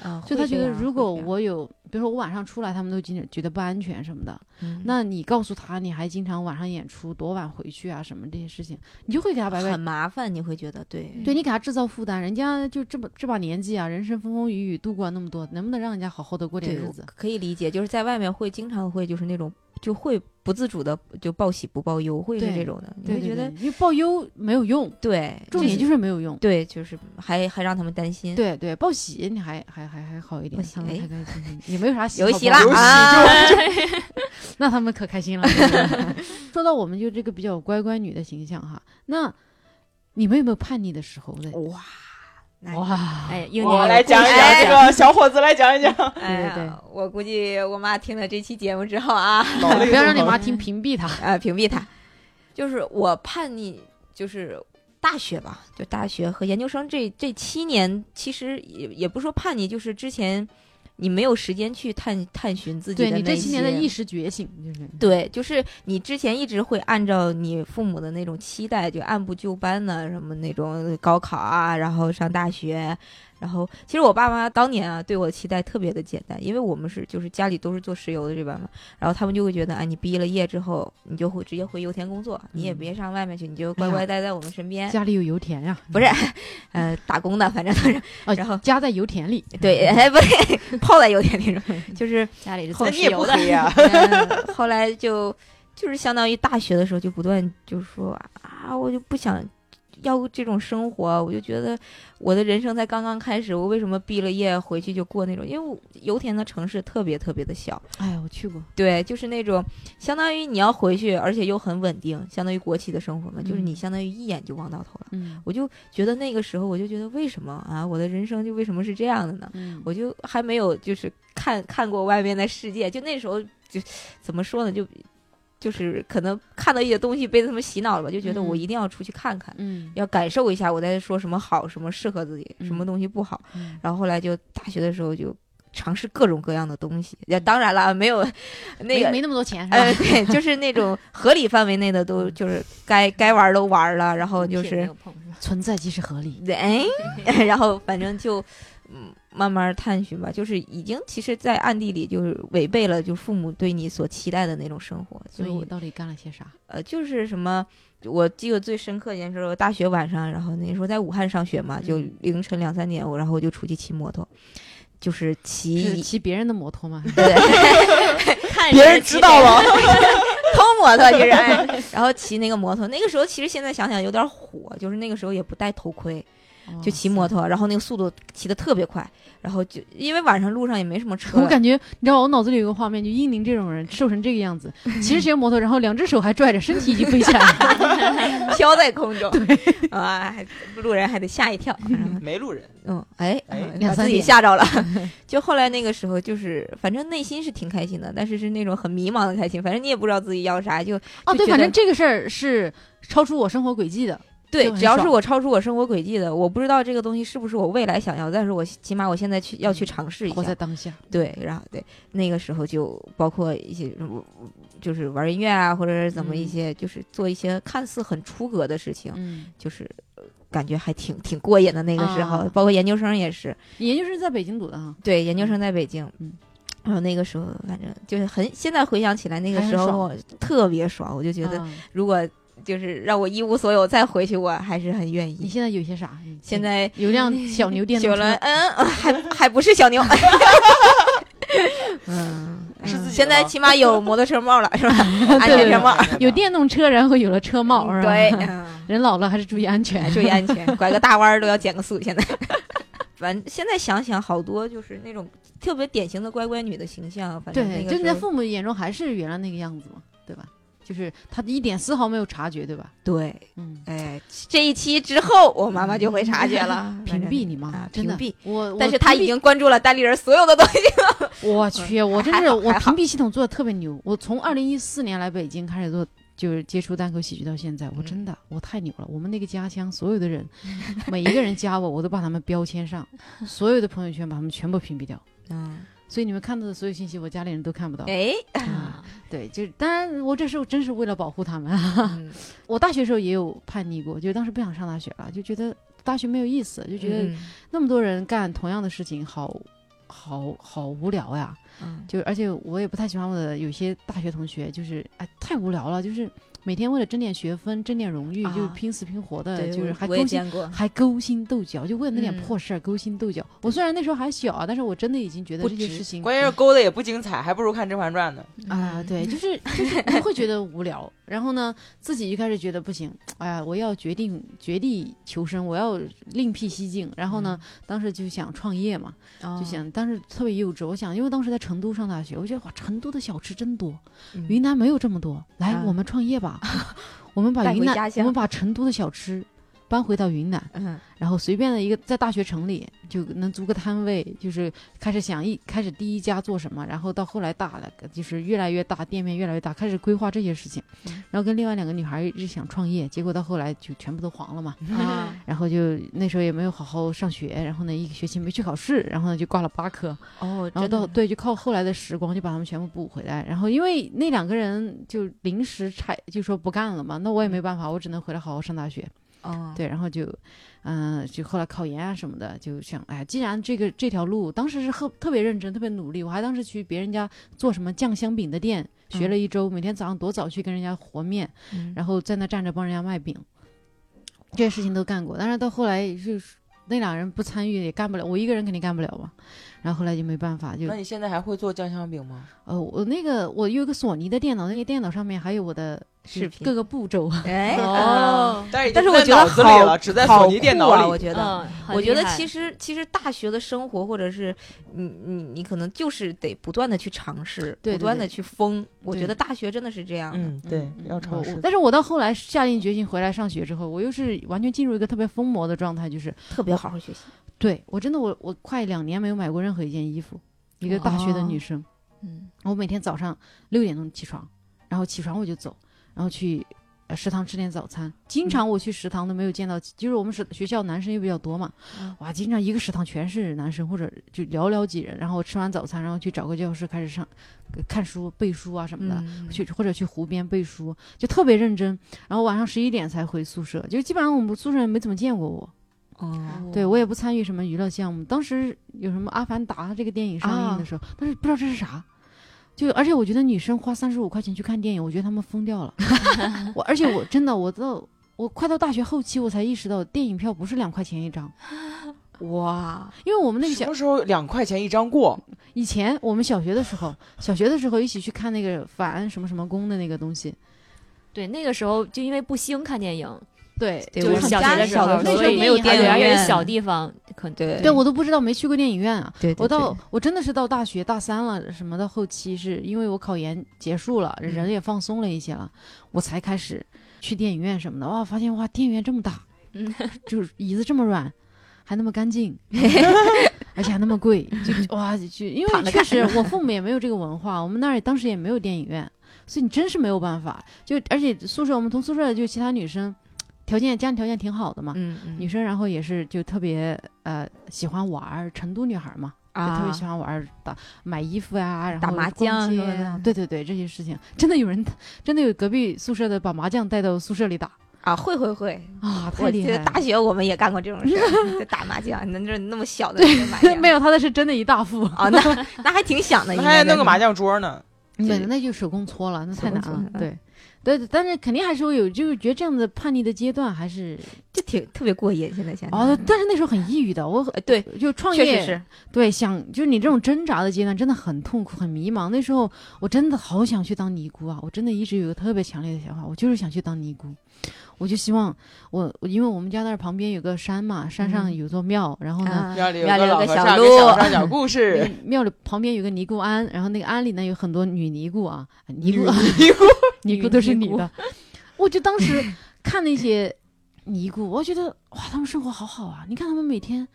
啊就他觉得如果，我有，比如说我晚上出来，他们都经觉得不安全什么的。嗯那你告诉他你还经常晚上演出，多晚回去啊什么这些事情，你就会给他白白很麻烦，你会觉得对对你给他制造负担。人家就这么这把年纪啊，人生风风雨雨度过了那么多，能不能让人家好好的过点日子？可以理解，就是在外面会经常会就是那种就会不自主的就报喜不报忧，会是这种的，你会觉得因为报忧没有用，对，重点就是没有用。对，就是还还让他们担心，对对，报喜你还还还还好一点他们开开心心，也没有啥喜有喜啦有喜啊，那他们可开心了。说到我们就这个比较乖乖女的形象哈，那你们有没有叛逆的时候的？哇，那哇，哎，英我年来讲一讲哎这个 小伙子来讲一讲。哎呀我估计我妈听了这期节目之后啊，不要让你妈听，屏蔽她。啊，屏蔽她。就是我叛逆，就是大学吧，就大学和研究生这这七年，其实也也不说叛逆，就是之前你没有时间去探探寻自己的对你这年的意识觉醒，就是。对，就是你之前一直会按照你父母的那种期待，就按部就班的，什么那种高考啊，然后上大学，然后其实我爸妈当年啊对我的期待特别的简单，因为我们是就是家里都是做石油的这边嘛，然后他们就会觉得，哎，你毕了业之后，你就会直接回油田工作，你也嗯。别上外面去，你就乖乖待在我们身边，家里有油田呀，不是，呃，打工的，反正都是，哦然后家在油田里，对，哎，不对 泡在油田里种，就是。家里是后做石油的，后来就就是相当于大学的时候就不断就说啊，我就不想要这种生活，我就觉得我的人生才刚刚开始，我为什么毕了业回去就过那种？因为油田的城市特别特别的小，哎，我去过，对，就是那种相当于你要回去，而且又很稳定，相当于国企的生活嘛，就是你嗯相当于一眼就望到头了。嗯我就觉得那个时候，我就觉得为什么啊，我的人生就为什么是这样的呢？嗯，我就还没有就是看看过外面的世界，就那时候就怎么说呢，就就是可能看到一些东西被他们洗脑了吧，就觉得我嗯。一定要出去看看，嗯。要感受一下我在说什么好，什么适合自己，什么嗯。东西不好。嗯。然后后来就大学的时候就尝试各种各样的东西，也当然了，没有那个。没没那么多钱呃，对，就是那种合理范围内的都就是该该玩都玩了，然后就是存在即是合理，对，哎，然后反正就嗯慢慢探寻吧，就是已经其实，在暗地里就是违背了就父母对你所期待的那种生活，所以就你到底干了些啥？呃就是什么。我记得最深刻一件事，我大学晚上，然后那时候在武汉上学嘛，就嗯凌晨两三点，我然后我就出去骑摩托，就是是骑，骑别人的摩托嘛？对，看别人知道了，偷摩托就是，哎 然后骑那个摩托，那个时候其实现在想想有点火，就是那个时候也不戴头盔，就骑摩托，然后那个速度骑得特别快，然后就因为晚上路上也没什么车，我感觉，你知道，我脑子里有个画面，就英宁这种人瘦成这个样子，骑着骑着摩托，然后两只手还拽着，身体已经飞起来了。飘在空中，啊，路人还得吓一跳，没路人，嗯，哎，哎把自己吓着了。就后来那个时候，就是反正内心是挺开心的，但是是那种很迷茫的开心，反正你也不知道自己要啥，就哦，对，反正这个事儿是超出我生活轨迹的。对只要是我超出我生活轨迹的，我不知道这个东西是不是我未来想要，但是我起码我现在去要去尝试一下。活在。当下，对，然后对那个时候就包括一些嗯就是玩音乐啊，或者是怎么一嗯。些，就是做一些看似很出格的事情，嗯，就是呃感觉还挺挺过瘾的那个时候，啊。包括研究生也是，研究生在北京读的哈，对，研究生在北京，嗯。然后那个时候，反正就是很，现在回想起来，那个时候我特别爽，我就觉得啊。如果就是让我一无所有再回去，我还是很愿意。你现在有些啥？现在有辆小牛电动车有了，，嗯，还还不是小牛，嗯，是自己现在起码有摩托车帽了，是吧？安全车帽，有电动车，然后有了车帽，是吧？对，，嗯人老了还是注意安全，注意安全，拐个大弯儿都要减个速。现在，反正现在想想，好多就是那种特别典型的乖乖女的形象。反正对，就你在父母眼中还是原来那个样子嘛，对吧？就是他一点丝毫没有察觉，对吧？对，嗯，哎，这一期之后，我妈妈就会察觉了，屏蔽你妈啊，真的屏蔽。我，但是她已经关注了单立人所有的东西了。我去，我真是我屏蔽系统做的特别牛。我从二零一四年来北京开始做，就是接触单口喜剧到现在，我真的我太牛了。我们那个家乡所有的人，每一个人加我，我都把他们标签上，所有的朋友圈把他们全部屏蔽掉。嗯，所以你们看到的所有信息，我家里人都看不到。哎，啊，对，就是当然，我这时候真是为了保护他们。嗯 我大学时候也有叛逆过，就当时不想上大学了，就觉得大学没有意思，就觉得嗯那么多人干同样的事情，好好好无聊呀。嗯就而且我也不太喜欢我的有些大学同学，就是哎太无聊了，就是每天为了争点学分、争点荣誉，啊。就拼死拼活的，对，就是还勾心，还勾心斗角，就为了那点嗯。破事儿勾心斗角。我虽然那时候还小啊，但是我真的已经觉得这些事情关键是勾的也不精彩，还不如看《甄嬛传》呢。啊，对，就是 就是不会觉得无聊，然后呢，自己就开始觉得不行，哎呀，我要决定绝地求生，我要另辟蹊径。然后呢，当时就想创业嘛，就就想当时特别幼稚，我想，因为当时在成都上大学，我觉得哇，成都的小吃真多，嗯。云南没有这么多，来，啊。我们创业吧，我们把云南，我们把成都的小吃搬回到云南，嗯然后随便的一个在大学城里就能租个摊位，就是开始想一开始第一家做什么，然后到后来大了，就是越来越大，店面越来越大，开始规划这些事情。嗯然后跟另外两个女孩一直想创业，结果到后来就全部都黄了嘛。啊，然后就那时候也没有好好上学，然后呢一个学期没去考试，然后呢就挂了八科，哦，然后到对就靠后来的时光就把他们全部补回来。然后因为那两个人就临时拆就说不干了嘛，那我也没办法，我只能回来好好上大学。哦，对，然后就，嗯、就后来考研啊什么的，就想，哎，既然这个这条路，当时是特特别认真，特别努力，我还当时去别人家做什么酱香饼的店，学了一周，每天早上多早去跟人家和面，嗯然后在那站着帮人家卖饼，这些事情都干过。但是到后来就是那俩人不参与也干不了，我一个人肯定干不了嘛。然后后来就没办法，就那你现在还会做酱香饼吗？呃，我那个我有一个索尼的电脑，那个电脑上面还有我的视频各个步骤。哎 哦，但是但是我觉得好了，只在好索尼电酷啊脑里。我觉得。嗯，我觉得其实实其实大学的生活，或者是你你你可能就是得不断的去尝试，对对不断的去疯。我觉得大学真的是这样的。嗯，对嗯，要尝试。但是我到后来下定决心回来上学之后，我又是完全进入一个特别疯魔的状态，就是特别好好学习。对我真的我我快两年没有买过任何一件衣服，一个大学的女生，嗯我每天早上六点钟起床，然后起床我就走，然后去。呃食堂吃点早餐，经常我去食堂都没有见到，就是我们是学校男生又比较多嘛，嗯哇，经常一个食堂全是男生，或者就寥寥几人，然后吃完早餐，然后去找个教室开始上呃看书、背书啊什么的，嗯去或者去湖边背书，就特别认真。然后晚上十一点才回宿舍，就基本上我们宿舍人没怎么见过我。哦，对我也不参与什么娱乐项目。当时有什么《阿凡达》这个电影上映的时候，但是不知道这是啥。就而且我觉得女生花三十五块钱去看电影，我觉得他们疯掉了。我而且我真的我到我快到大学后期，我才意识到电影票不是两块钱一张，哇，因为我们那个小时候两块钱一张过？以前我们小学的时候，小学的时候一起去看那个反什么什么宫的那个东西。对那个时候就因为不兴看电影，对，就是小的时候，那时候所以没有电影而且院小地方，可能对对我都不知道，没去过电影院啊。对，对我到我真的是到大学大三了，什么的后期是因为我考研结束了，人也放松了一些了，我才开始去电影院什么的。哇，发现哇，电影院这么大，嗯，就是椅子这么软，还那么干净，而且还那么贵，就哇，就因为确实我父母也没有这个文化，我们那儿当时也没有电影院，所以你真是没有办法。就而且宿舍我们同宿舍就其他女生，条件家庭条件挺好的嘛，嗯嗯女生然后也是就特别呃喜欢玩儿，成都女孩嘛。就特别喜欢玩儿打买衣服呀、然后打麻将什么的啊对对对，这些事情真的有人，真的有隔壁宿舍的把麻将带到宿舍里打啊，会会会，啊，太厉害了！大学我们也干过这种事儿，就打麻将，那就是那么小的那个麻将，没有，他的是真的一大副，啊，那那还挺响的，还弄个麻将桌呢。对，那就手工搓了，那太难。了对，对，但是肯定还是会有，就是觉得这样的叛逆的阶段还是就挺特别过瘾。现在想想哦，但是那时候很抑郁的，我对，就创业确实是，对，想就是你这种挣扎的阶段真的很痛苦、很迷茫。那时候我真的好想去当尼姑啊！我真的一直有个特别强烈的想法，我就是想去当尼姑。我就希望我，因为我们家那儿旁边有个山嘛，山上嗯有座庙，然后呢，啊庙里有个小路。庙里旁边有个尼姑庵，然后那个庵里呢有很多女尼姑啊，尼姑 尼姑，尼姑都是女的。我就当时看那些尼姑，我觉得哇，他们生活好好啊！你看他们每天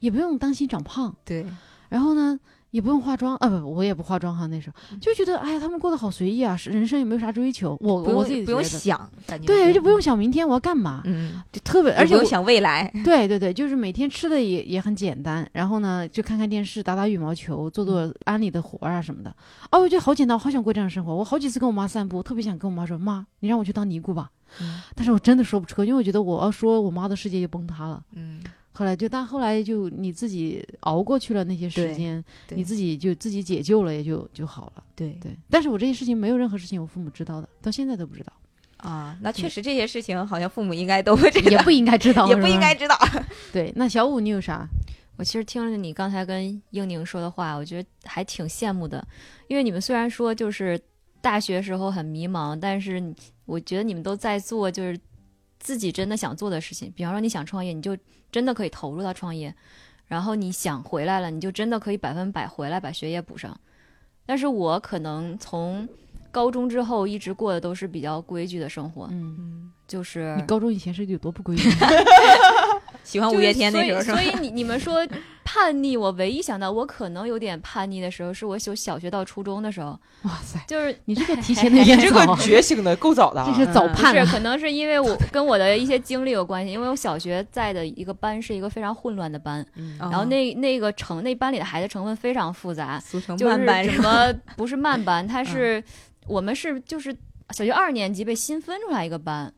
也不用担心长胖，对，然后呢，也不用化妆啊，不，我也不化妆哈。那时候就觉得，哎呀，他们过得好随意啊，人生也没有啥追求。我我自己不用，想，感觉对，就不用想明天我要干嘛，嗯，就特别，而而且不用想未来，对对对，就是每天吃的也也很简单，然后呢，就看看电视，打打羽毛球，做做安利的活儿啊什么的。哦，我觉得好简单，我好想过这样的生活。我好几次跟我妈散步，特别想跟我妈说，妈，你让我去当尼姑吧。嗯但是我真的说不出口，因为我觉得我要说，我妈的世界就崩塌了。嗯，后来就，但后来就你自己熬过去了那些时间，你自己就自己解救了，也就就好了。对对，但是我这些事情没有任何事情我父母知道的，到现在都不知道，啊，那确实这些事情好像父母应该都会知道，也不应该知道，也不应该知道，对，那小五你有啥？我其实听了你刚才跟英宁说的话，我觉得还挺羡慕的，因为你们虽然说就是大学时候很迷茫，但是我觉得你们都在做就是自己真的想做的事情。比方说你想创业，你就真的可以投入到创业；然后你想回来了，你就真的可以百分百回来把学业补上。但是我可能从高中之后一直过的都是比较规矩的生活，嗯，嗯，就是你高中以前是有多不规矩？喜欢五月天那时候是吧？所以，所以你你们说叛逆，我唯一想到我可能有点叛逆的时候，是我小小学到初中的时候，哇塞，就是 你这个提前的有点这个，觉醒的够早的啊，这是早叛是。可能是因为我跟我的一些经历有关系，因为我小学在的一个班是一个非常混乱的班，然后那那个成那班里的孩子成分非常复杂，俗称就是慢班什么不是慢班，他是、我们是就是小学二年级被新分出来一个班，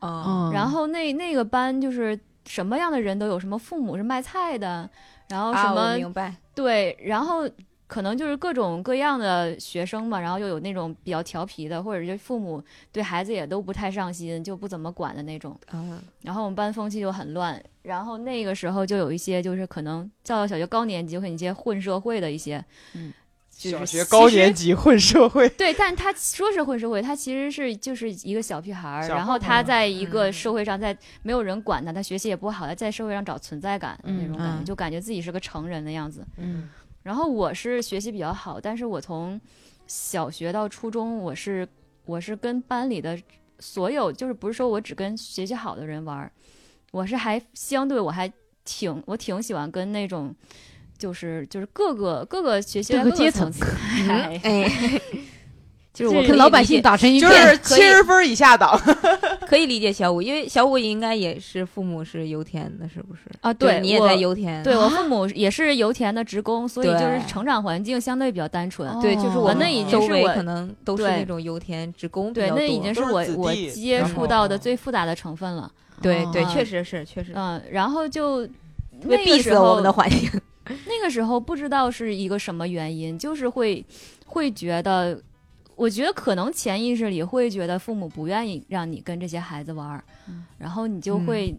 然后那那个班就是什么样的人都有，什么父母是卖菜的，然后什么、明白，对，然后可能就是各种各样的学生嘛，然后又有那种比较调皮的，或者是父母对孩子也都不太上心，就不怎么管的那种。嗯，然后我们班风气就很乱，然后那个时候就有一些就是可能到了小学高年级，会有一些混社会的一些，嗯，就是小学高年级。混社会，对，但他说是混社会，他其实是就是一个小屁孩儿，然后他在一个嗯社会上，在没有人管他，他学习也不好，他在社会上找存在感的那嗯种感觉，嗯就感觉自己是个成人的样子。嗯然后我是学习比较好，但是我从小学到初中，我是我是跟班里的所有，就是不是说我只跟学习好的人玩儿，我是还相对我还挺我挺喜欢跟那种。就是就是各个各个学习的各各个阶层哎，哎 就是我跟老百姓打成一就片。是七十分以下的，可以理解小五，因为小五应该也是父母是油田的，是不是？啊，对，你也在油田，对我父母也是油田的职工，所以就是成长环境相对比较单纯。哦对，就是我那已经周围是我可能都是那种油田职工对，那已经是我我接触到的最复杂的成分了。对对，哦确实是确实，嗯，然后就那逼个时候我们的环境。那个时候不知道是一个什么原因，就是会会觉得，我觉得可能潜意识里会觉得父母不愿意让你跟这些孩子玩儿，嗯。然后你就会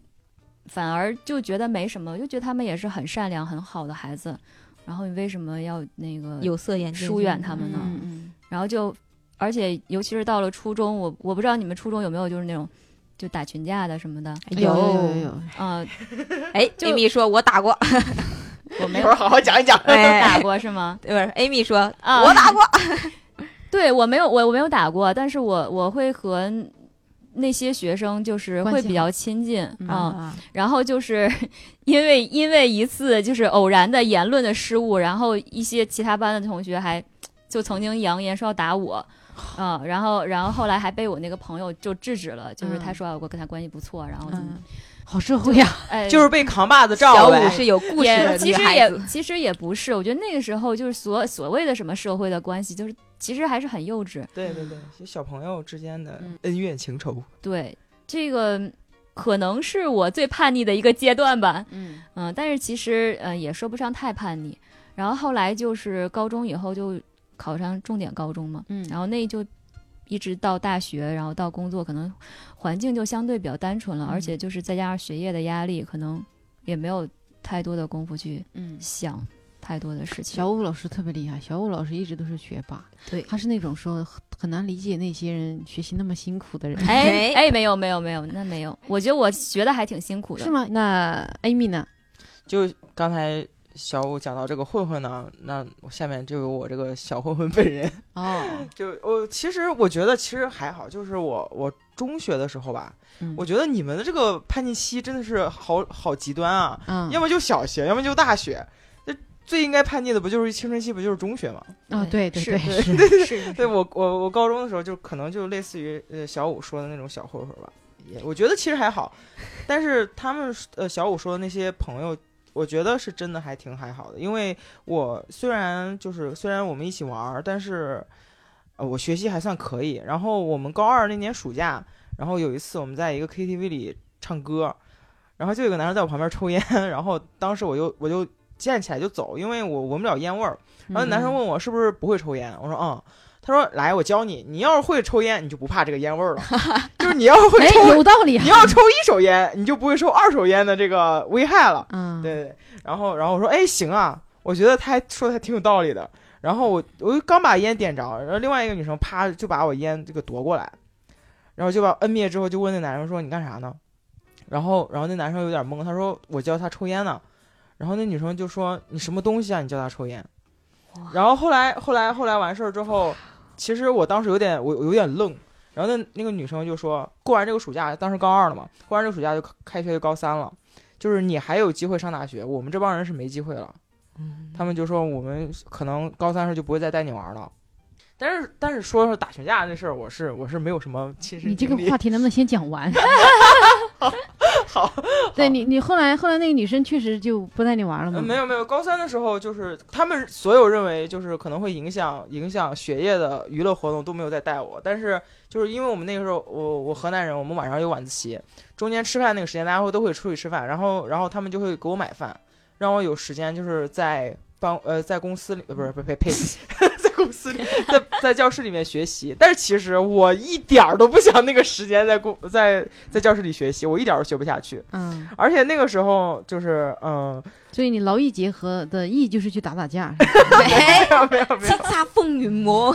反而就觉得没什么，就觉得他们也是很善良很好的孩子，然后你为什么要那个有色眼镜疏远他们呢？然后就，而且尤其是到了初中，我我不知道你们初中有没有就是那种就打群架的什么的，嗯，有有有有，啊、哎就，Amy 说我打过，我没一会儿好好讲一讲。哎，打过是吗？不是 Amy 说啊，我打过，对我没有我我没有打过，但是我我会和那些学生就是会比较亲近啊、然后就是 因为因为一次就是偶然的言论的失误，然后一些其他班的同学还就曾经扬言说要打我。啊、然后，然后后来还被我那个朋友就制止了，就是他嗯说啊我跟他关系不错，然后怎么，嗯，好社会呀。哎，就是被扛把子照小。五是有故事的女其实也，其实也不是，我觉得那个时候就是所所谓的什么社会的关系，就是其实还是很幼稚。对对对，就小朋友之间的嗯恩怨情仇。对，这个可能是我最叛逆的一个阶段吧。嗯嗯，但是其实呃也说不上太叛逆。然后后来就是高中以后就考上重点高中嘛，嗯然后那就一直到大学，然后到工作，可能环境就相对比较单纯了，而嗯且就是再加上学业的压力，可能也没有太多的功夫去嗯，想太多的事情。小武老师特别厉害，小武老师一直都是学霸，对他是那种说很很难理解那些人学习那么辛苦的人，哎哎，没有没有没有，那没有，我觉得我学的还挺辛苦的。是吗？那 Amy 呢？就刚才小五讲到这个混混呢，那我下面就有我这个小混混本人。哦，就我其实我觉得其实还好，就是我我中学的时候吧，嗯我觉得你们的这个叛逆期真的是好好极端啊，嗯要么就小学，要么就大学。这最应该叛逆的不就是青春期，不就是中学吗？哦，对对是对，是是对我我我高中的时候就可能就类似于呃小五说的那种小混混吧，也我觉得其实还好，但是他们呃小五说的那些朋友，我觉得是真的还挺还好的，因为我虽然就是虽然我们一起玩儿，但是呃我学习还算可以。然后我们高二那年暑假，然后有一次我们在一个 KTV 里唱歌，然后就有个男生在我旁边抽烟，然后当时我就我就站起来就走，因为我闻不了烟味儿。然后男生问我是不是不会抽烟，我说嗯。他说：“来，我教你。你要是会抽烟，你就不怕这个烟味儿了。就是你要是会哎，抽，有道理啊你，要抽一手烟，你就不会受二手烟的这个危害了。嗯，对对。然后，然后我说：哎，行啊，我觉得他还说的还挺有道理的。然后我我就刚把烟点着，然后另外一个女生啪就把我烟这个夺过来，然后就把摁灭之后，就问那男生说：你干啥呢？然后，然后那男生有点懵，他说：我教他抽烟呢。然后那女生就说：你什么东西啊？你教他抽烟？然后后来，后来，后来完事儿之后，其实我当时有点我我有点愣，然后那那个女生就说，过完这个暑假，当时高二了嘛，过完这个暑假就开学就高三了，就是你还有机会上大学，我们这帮人是没机会了。嗯他们就说我们可能高三时候就不会再带你玩了。但是但是说说打群架那事儿，我是我是没有什么亲身你这个话题能不能先讲完？好，对你，你后来后来那个女生确实就不带你玩了吗？呃没有没有，高三的时候就是他们所有认为就是可能会影响影响学业的娱乐活动都没有再带我，但是就是因为我们那个时候我我河南人，我们晚上有晚自习，中间吃饭那个时间大家会都会出去吃饭，然后然后他们就会给我买饭，让我有时间就是在帮呃在公司里呃不是呸呸，在公司里 在在教室里面学习，但是其实我一点儿都不想那个时间在公在在教室里学习，我一点儿都学不下去，嗯，而且那个时候就是嗯。所以你劳逸结合的逸就是去打打架，没 没有没有没有叱，咤风云魔，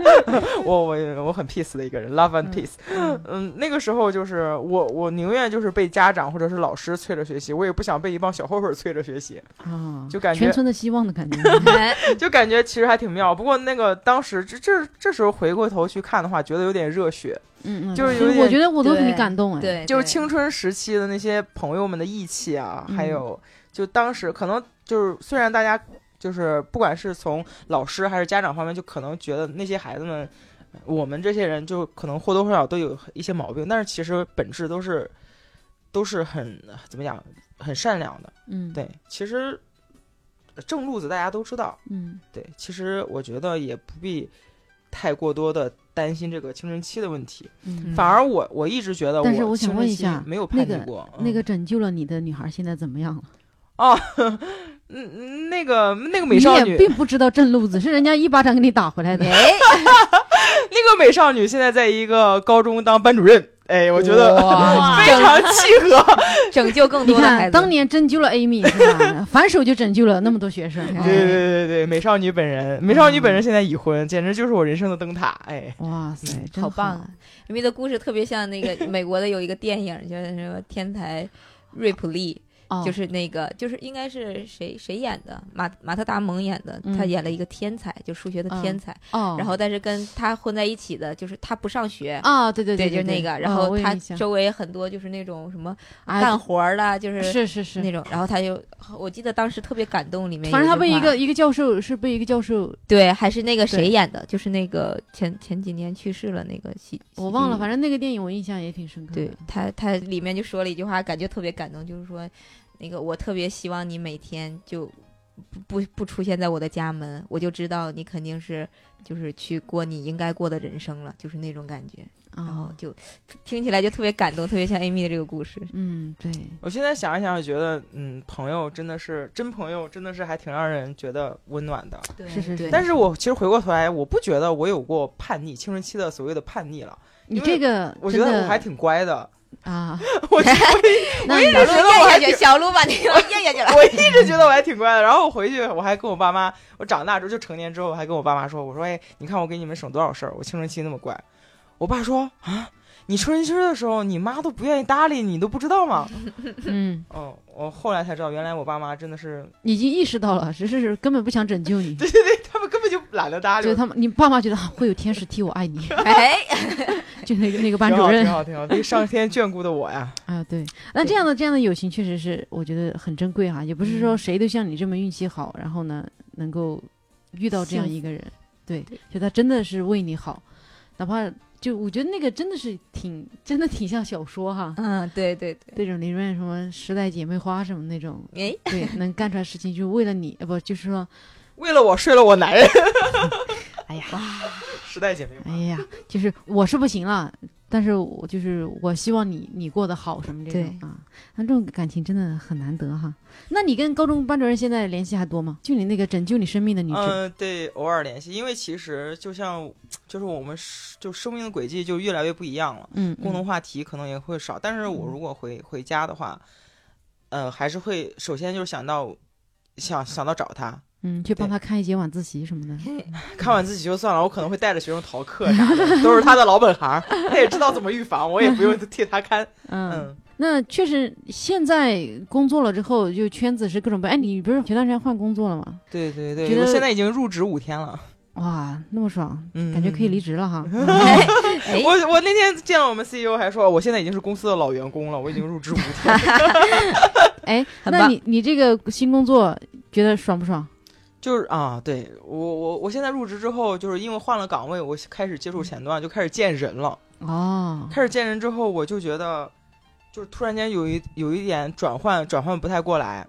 我我我很 peace 的一个人，love and peace。嗯嗯，那个时候就是我我宁愿就是被家长或者是老师催着学习，我也不想被一帮小混混催着学习，啊，就感觉全村的希望的感觉。哎 就感觉其实还挺妙。不过那个当时这这这时候回过头去看的话，觉得有点热血，嗯嗯，就是有点我觉得我都对很感动哎。，对，对就是青春时期的那些朋友们的义气啊，还嗯有就当时可能就是虽然大家就是不管是从老师还是家长方面，就可能觉得那些孩子们，我们这些人就可能或多或少都有一些毛病，但是其实本质都是都是很怎么讲，很善良的。嗯，，对，其实正路子大家都知道。嗯对，其实我觉得也不必太过多的担心这个青春期的问题。嗯。反而我我一直觉得，但是我想问一下没有那个叛逆过。那个嗯拯救了你的女孩现在怎么样了？哦，嗯，那个那个美你也少女，并不知道正路子，是人家一巴掌给你打回来的。哎，那个美少女现在在一个高中当班主任，哎，我觉得 非常契合。拯救更，多的孩子。当年拯救了 Amy 是吧？反手就拯救了那么多学生。对对对对对，美少女本人，美少女本人现在已婚，简直就是我人生的灯塔，哎。哇塞，真好棒啊！因为的故事特别像那个美国的有一个电影叫什么《天才瑞普利》，哦，就是那个就是应该是谁谁演的，马马特达蒙演的，嗯。他演了一个天才，就数学的天才，哦，然后但是跟他混在一起的，就是他不上学。啊，对对对，对，就是那个，然哦后他周围很多就是那种什么啊干活儿的，就是是是是，那种，然后他就，我记得当时特别感动，里面反正他被一个一个教授是被一个教授，对，还是那个谁演的，就是那个前前几年去世了那个戏，我忘了，反正正那个电影我印象也挺深刻的。对他他里面就说了一句话，感觉特别感动，就是说，那个我特别希望你每天就不不不出现在我的家门，我就知道你肯定是就是去过你应该过的人生了，就是那种感觉，然后啊，就听起来就特别感动，特别像 Amy 的这个故事。嗯，对，我现在想一想，我觉得嗯，朋友真的是真朋友，真的是还挺让人觉得温暖的。对是是是但是我其实回过头来，我不觉得我有过叛逆，青春期的所谓的叛逆了。你这个我觉得我还挺乖的，啊，我 我一直觉得我还挺小鹿把那个咽下去了。我一直觉得我还挺乖的。然后我回去，我还跟我爸妈，我长大之后就成年之后，还跟我爸妈说，我说，哎，你看我给你们省多少事儿，我青春期那么乖。我爸说啊，你青春期的时候，你妈都不愿意搭理你，你都不知道吗？嗯，哦，我后来才知道，原来我爸妈真的是，已经意识到了，只是根本不想拯救你。对对对，他们根本就懒得搭理我。就是他们，你爸妈觉得啊会有天使替我爱你，哎，就那个那个班，主任挺好，挺好，对上天眷顾的我呀。啊，对。那这样的这样的友情确实是我觉得很珍贵哈，也不是说谁都像你这么运气好，然后呢能够遇到这样一个人，对，就他真的是为你好，哪怕就我觉得那个真的是挺真的挺像小说哈，嗯，对对对，那种里面什么时代姐妹花什么那种，哎，对，能干出来事情就为了你，呃不就是说，为了我睡了我男人，哎呀，时代姐妹花哎呀，就是我是不行了。但是我就是我希望你你过得好什么这种对啊，那这种感情真的很难得哈。那你跟高中班主任现在联系还多吗？就你那个拯救你生命的女生，嗯，对，偶尔联系，因为其实就像，就是我们就生命的轨迹就越来越不一样了，嗯，共同嗯话题可能也会少。但是我如果回回家的话，呃，还是会首先就是想到想想到找他，嗯，去帮他看一节晚自习什么的。看晚自习就算了，我可能会带着学生逃课啥的，都是他的老本行，他也知道怎么预防，我也不用替他看。嗯，嗯，那确实现在工作了之后，就圈子是各种不。哎，你不是前段时间换工作了吗？对对对，觉得我现在已经入职五天了。哇，那么爽，嗯，感觉可以离职了哈。哎，我我那天见了我们 CEO 还说，我现在已经是公司的老员工了，我已经入职五天。哎，那你你这个新工作觉得爽不爽？就是啊，对我我我现在入职之后，就是因为换了岗位，我开始接触前端，就开始见人了。哦，开始见人之后，我就觉得，就是突然间有一有一点转换转换不太过来，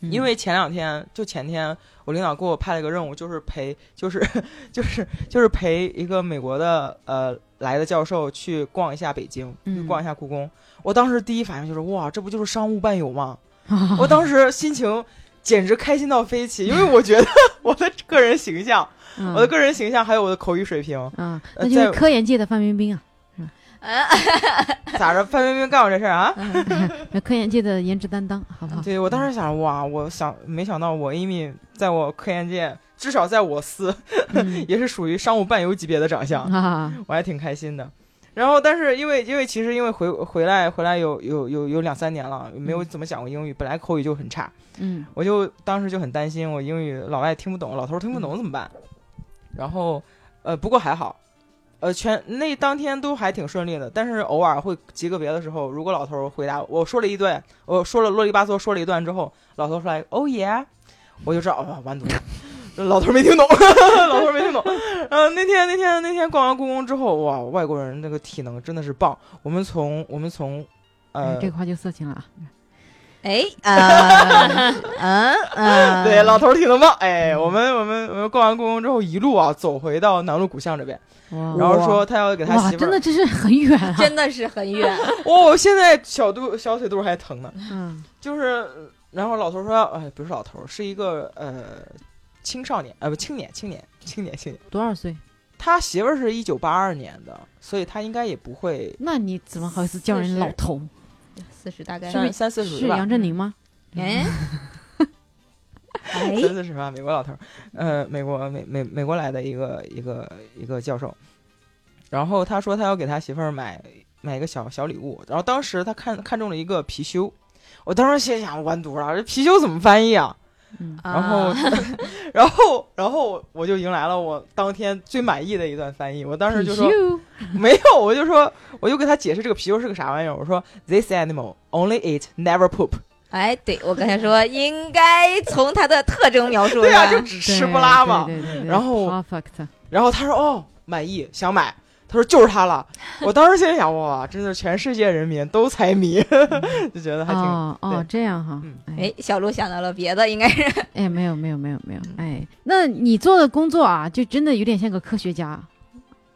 嗯因为前两天就前天，我领导给我派了一个任务，就是陪就是 就是就是陪一个美国的呃来的教授去逛一下北京，去嗯逛一下故宫。我当时第一反应就是哇，这不就是商务伴游吗？嗯 我当时心情简直开心到飞起，因为我觉得 我的个人形象，嗯我的个人形象还有我的口语水平，啊，呃那就是科研界的范冰冰啊，咋着？范冰冰干我这事儿啊？那科研界的颜值担当，好不好？对我当时想，哇，我想没想到我 Amy 在我科研界，至少在我司嗯也是属于商务伴游级别的长相，啊，我还挺开心的。然后，但是因为因为其实因为回回来回来有有有有两三年了，没有怎么讲过英语，本来口语就很差，嗯我就当时就很担心我英语老外听不懂，老头儿听不懂怎么办？然后呃，不过还好，呃，全那当天都还挺顺利的，但是偶尔会极个别的时候，如果老头儿回答我说了一段，我说了啰里吧嗦说了一段之后，老头儿说来哦耶，我就知道哦完犊子。老头没听懂，老头没听懂。嗯、那天那天那天逛完故宫之后，哇，外国人那个体能真的是棒。我们从我们从，呃，哎这个话就色情了啊。哎，呃，嗯嗯，对，老头儿体能棒。哎，我们我们我们逛完故宫之后，一路啊走回到南锣鼓巷这边，然后说他要给他哇，媳妇真的。这是很远啊。真的是很远。哦，现在小肚小腿肚还疼呢。嗯就是，然后老头说，哎，不是老头，是一个呃青少年，呃不青年，青年，青年，青年。多少岁？他媳妇儿是一九八二年的，所以他应该也不会那你怎么好意思叫人老头？四十大概。三三四十吧是杨，振宁吗？哎，哎，三四十吧，美国老头儿，呃，美国美美美国来的一个一个一个教授，然后他说他要给他媳妇儿买买一个小小礼物，然后当时他看看中了一个貔貅，我当时心想完犊了，这貔貅怎么翻译啊？嗯。然后啊，然后然后我就迎来了我当天最满意的一段翻译，我当时就说没有，我就说我就给他解释这个貔貅是个啥玩意儿，我说 this animal only eat never poop，哎，对我刚才说应该从它的特征描述对啊，就只吃不拉嘛。然后然后他说哦满意想买，他说就是他了。我当时心里想哇，真的全世界人民都财迷，就觉得还挺、哦哦这样哈嗯，哎，小鹿想到了别的，应该是 哎没有没有没有没有嗯哎，那你做的工作啊，就真的有点像个科学家，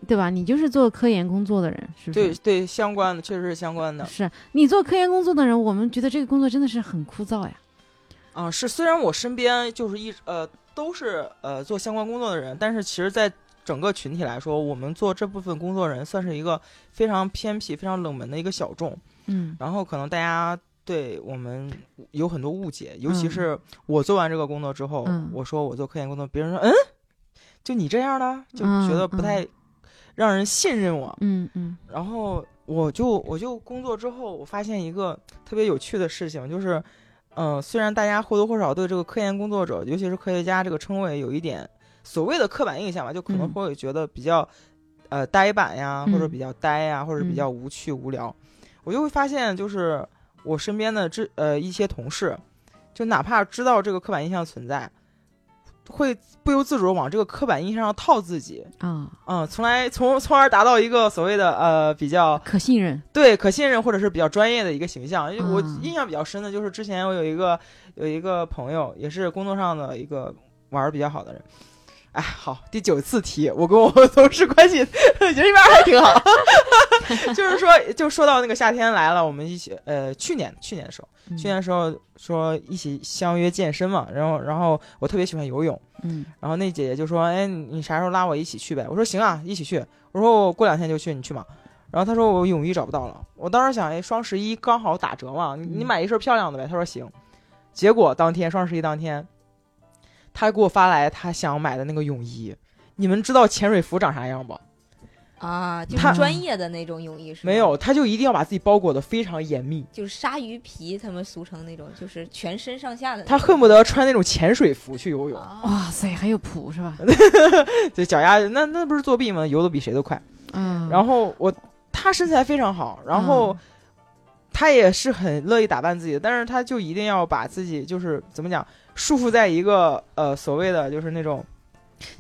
对吧？你就是做科研工作的人，是不是？对对相关的，确实是相关的是你做科研工作的人，我们觉得这个工作真的是很枯燥呀。啊。是虽然我身边就是一呃都是呃做相关工作的人，但是其实，在整个群体来说，我们做这部分工作人算是一个非常偏僻、非常冷门的一个小众。嗯然后可能大家对我们有很多误解，尤其嗯是我做完这个工作之后，嗯我说我做科研工作，别人说嗯，就你这样的，就嗯觉得不太让人信任我。嗯嗯然后我就我就工作之后，我发现一个特别有趣的事情，就是，嗯、虽然大家或多或少对这个科研工作者，尤其是科学家这个称谓有一点所谓的刻板印象吧，就可能嗯会觉得比较，呃，呆板呀，或者嗯比较呆呀，或者比嗯较无趣无聊。我就会发现，就是我身边的这呃一些同事，就哪怕知道这个刻板印象存在，会不由自主地往这个刻板印象上套自己。啊，嗯，从来从从而达到一个所谓的呃比较可信任。对可信任或者是比较专业的一个形象。因为我啊印象比较深的就是之前我有一个有一个朋友，也是工作上的一个玩儿比较好的人。哎，好，第九次提，我跟我同事关系觉得这边还挺好。就是说，就说到那个夏天来了，我们一起呃，去年去年的时候，嗯去年的时候说一起相约健身嘛，然后然后我特别喜欢游泳，嗯然后那姐姐就说：“哎，你你啥时候拉我一起去呗？”我说：“行啊，一起去。”我说：“我过两天就去，你去嘛。”然后她说：“我泳衣找不到了。”我当时想：“哎，双十一刚好打折嘛，你买一身漂亮的呗。”她说：“行。”结果当天双十一当天，她给我发来他想买的那个泳衣。你们知道潜水服长啥样不？啊，就是专业的那种泳衣是吗没有，，他就一定要把自己包裹的非常严密，就是鲨鱼皮，他们俗称那种，就是全身上下的。他恨不得穿那种潜水服去游泳，啊哇塞，还有谱是吧？这脚丫那那不是作弊吗？游的比谁都快。嗯，然后我他身材非常好，然后嗯他也是很乐意打扮自己的，但是他就一定要把自己就是怎么讲束缚在一个呃所谓的就是那种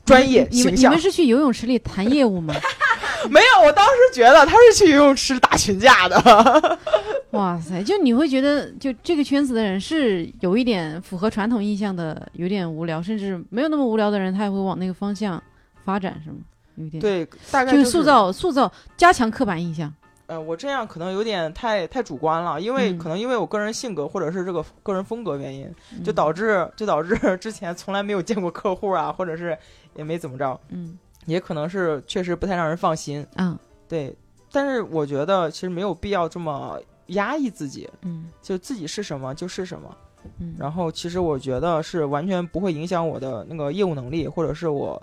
专业形象你们你们。是去游泳池里谈业务吗？没有，我当时觉得他是去游泳池打群架的。哇塞，就你会觉得，就这个圈子的人是有一点符合传统印象的，有点无聊，甚至没有那么无聊的人，他也会往那个方向发展，是吗？有点，，对，大概就是塑。造塑造加强刻板印象。呃，我这样可能有点太太主观了，因为嗯。可能因为我个人性格或者是这个个人风格原因，就嗯导致就导致之前从来没有见过客户啊，或者是也没怎么着，嗯。也可能是确实不太让人放心。啊对，但是我觉得其实没有必要这么压抑自己，嗯。就自己是什么就是什么。嗯，然后其实我觉得是完全不会影响我的那个业务能力，或者是我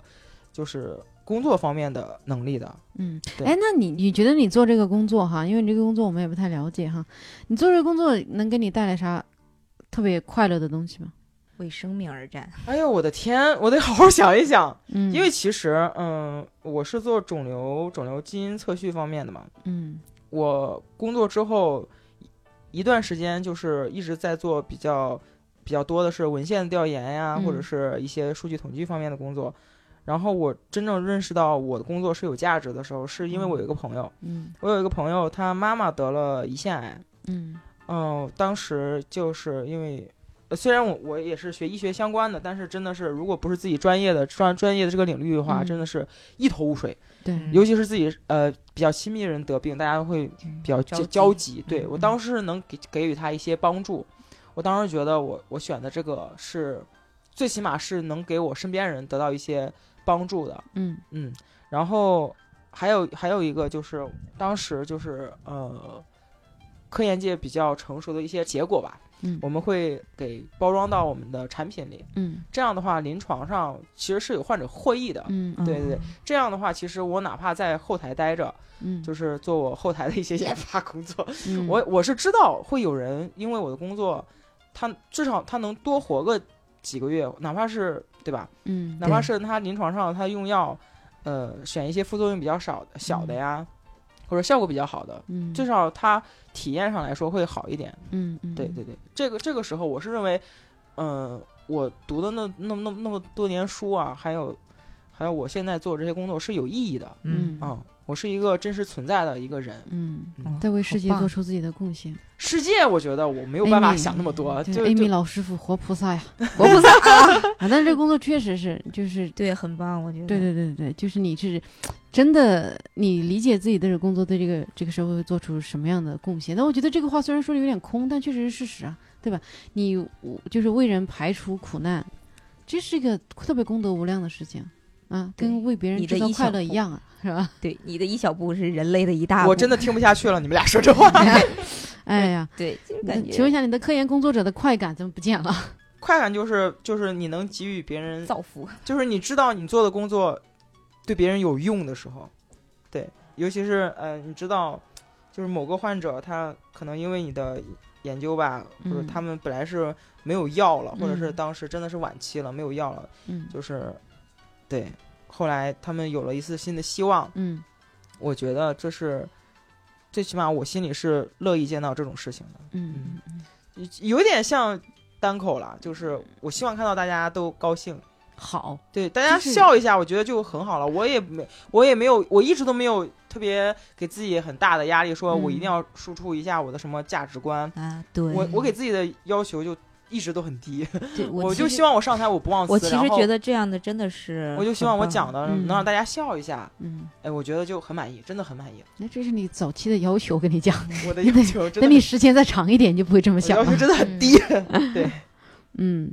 就是工作方面的能力的。嗯，对。哎，那你你觉得你做这个工作哈，因为你这个工作我们也不太了解哈，你做这个工作能给你带来啥特别快乐的东西吗？为生命而战，哎呦我的天，我得好好想一想，嗯，因为其实嗯，我是做肿瘤肿瘤基因测序方面的嘛，嗯。我工作之后一一段时间就是一直在做比较比较多的是文献调研呀，嗯。或者是一些数据统计方面的工作。然后我真正认识到我的工作是有价值的时候，是因为我有一个朋友，嗯我有一个朋友，他妈妈得了胰腺癌，嗯嗯，当时就是因为。呃虽然我我也是学医学相关的，但是真的是，如果不是自己专业的专专业的这个领域的话，嗯真的是一头雾水。对，嗯尤其是自己呃比较亲密的人得病，大家会比较着焦焦急急。对嗯我当时是能给给予他一些帮助，我当时觉得我我选的这个是最起码是能给我身边人得到一些帮助的，嗯嗯。然后还有还有一个就是当时就是呃科研界比较成熟的一些结果吧，嗯我们会给包装到我们的产品里，嗯这样的话临床上其实是有患者获益的。嗯，对对对，这样的话，其实我哪怕在后台待着，嗯，就是 做我后台的一些研发工作，嗯我我是知道会有人因为我的工作，他至少他能多活个几个月，哪怕是对吧？嗯。哪怕是他临床上他用药，呃，选一些副作用比较少的小的呀，或者效果比较好的，嗯。至少他体验上来说会好一点。嗯嗯。对对对，这个这个时候我是认为，嗯、我读的那那那那么多年书啊，还有还有我现在做这些工作是有意义的。嗯。嗯，我是一个真实存在的一个人。嗯嗯在为世界做出自己的贡献。世界，我觉得我没有办法想那么多，对就 Amy 老师傅活菩萨呀，活菩萨啊！但是这个工作确实是，就是 对，很棒，我觉得。对对对对，就是你是真的，你理解自己的这个工作对这个这个社会会做出什么样的贡献。但我觉得这个话虽然说的有点空，但确实是事实啊，对吧？你就是为人排除苦难，这是一个特别功德无量的事情啊，跟为别人一小步快乐一样啊，是吧？对，你的一小步是人类的一大步。我真的听不下去了，你们俩说这话 哎呀，对，就是那感觉请问一下，你的科研工作者的快感怎么不见了？快感就是就是你能给予别人，造福。就是你知道你做的工作对别人有用的时候，对，尤其是呃，你知道，就是某个患者他可能因为你的研究吧，或者嗯他们本来是没有药了，或者是嗯当时真的是晚期了，没有药了，嗯就是对，后来他们有了一丝新的希望，嗯我觉得这是最起码我心里是乐意见到这种事情的，嗯有有点像单口了，就是我希望看到大家都高兴。好，对，大家笑一下，我觉得就很好了。我也没，我也没有，我一直都没有特别给自己很大的压力，说我一定嗯要输出一下我的什么价值观。啊，对我我给自己的要求就一直都很低，对 我就希望我上台我不忘词，我其实觉得这样的真的是，我就希望我讲的嗯。能让大家笑一下，嗯，哎，我觉得就很满意，真的很满意。那这是你早期的要求，我跟你讲，我的 要求真的等你时间再长一点，就不会这么想了。要求。真的很低。对，嗯，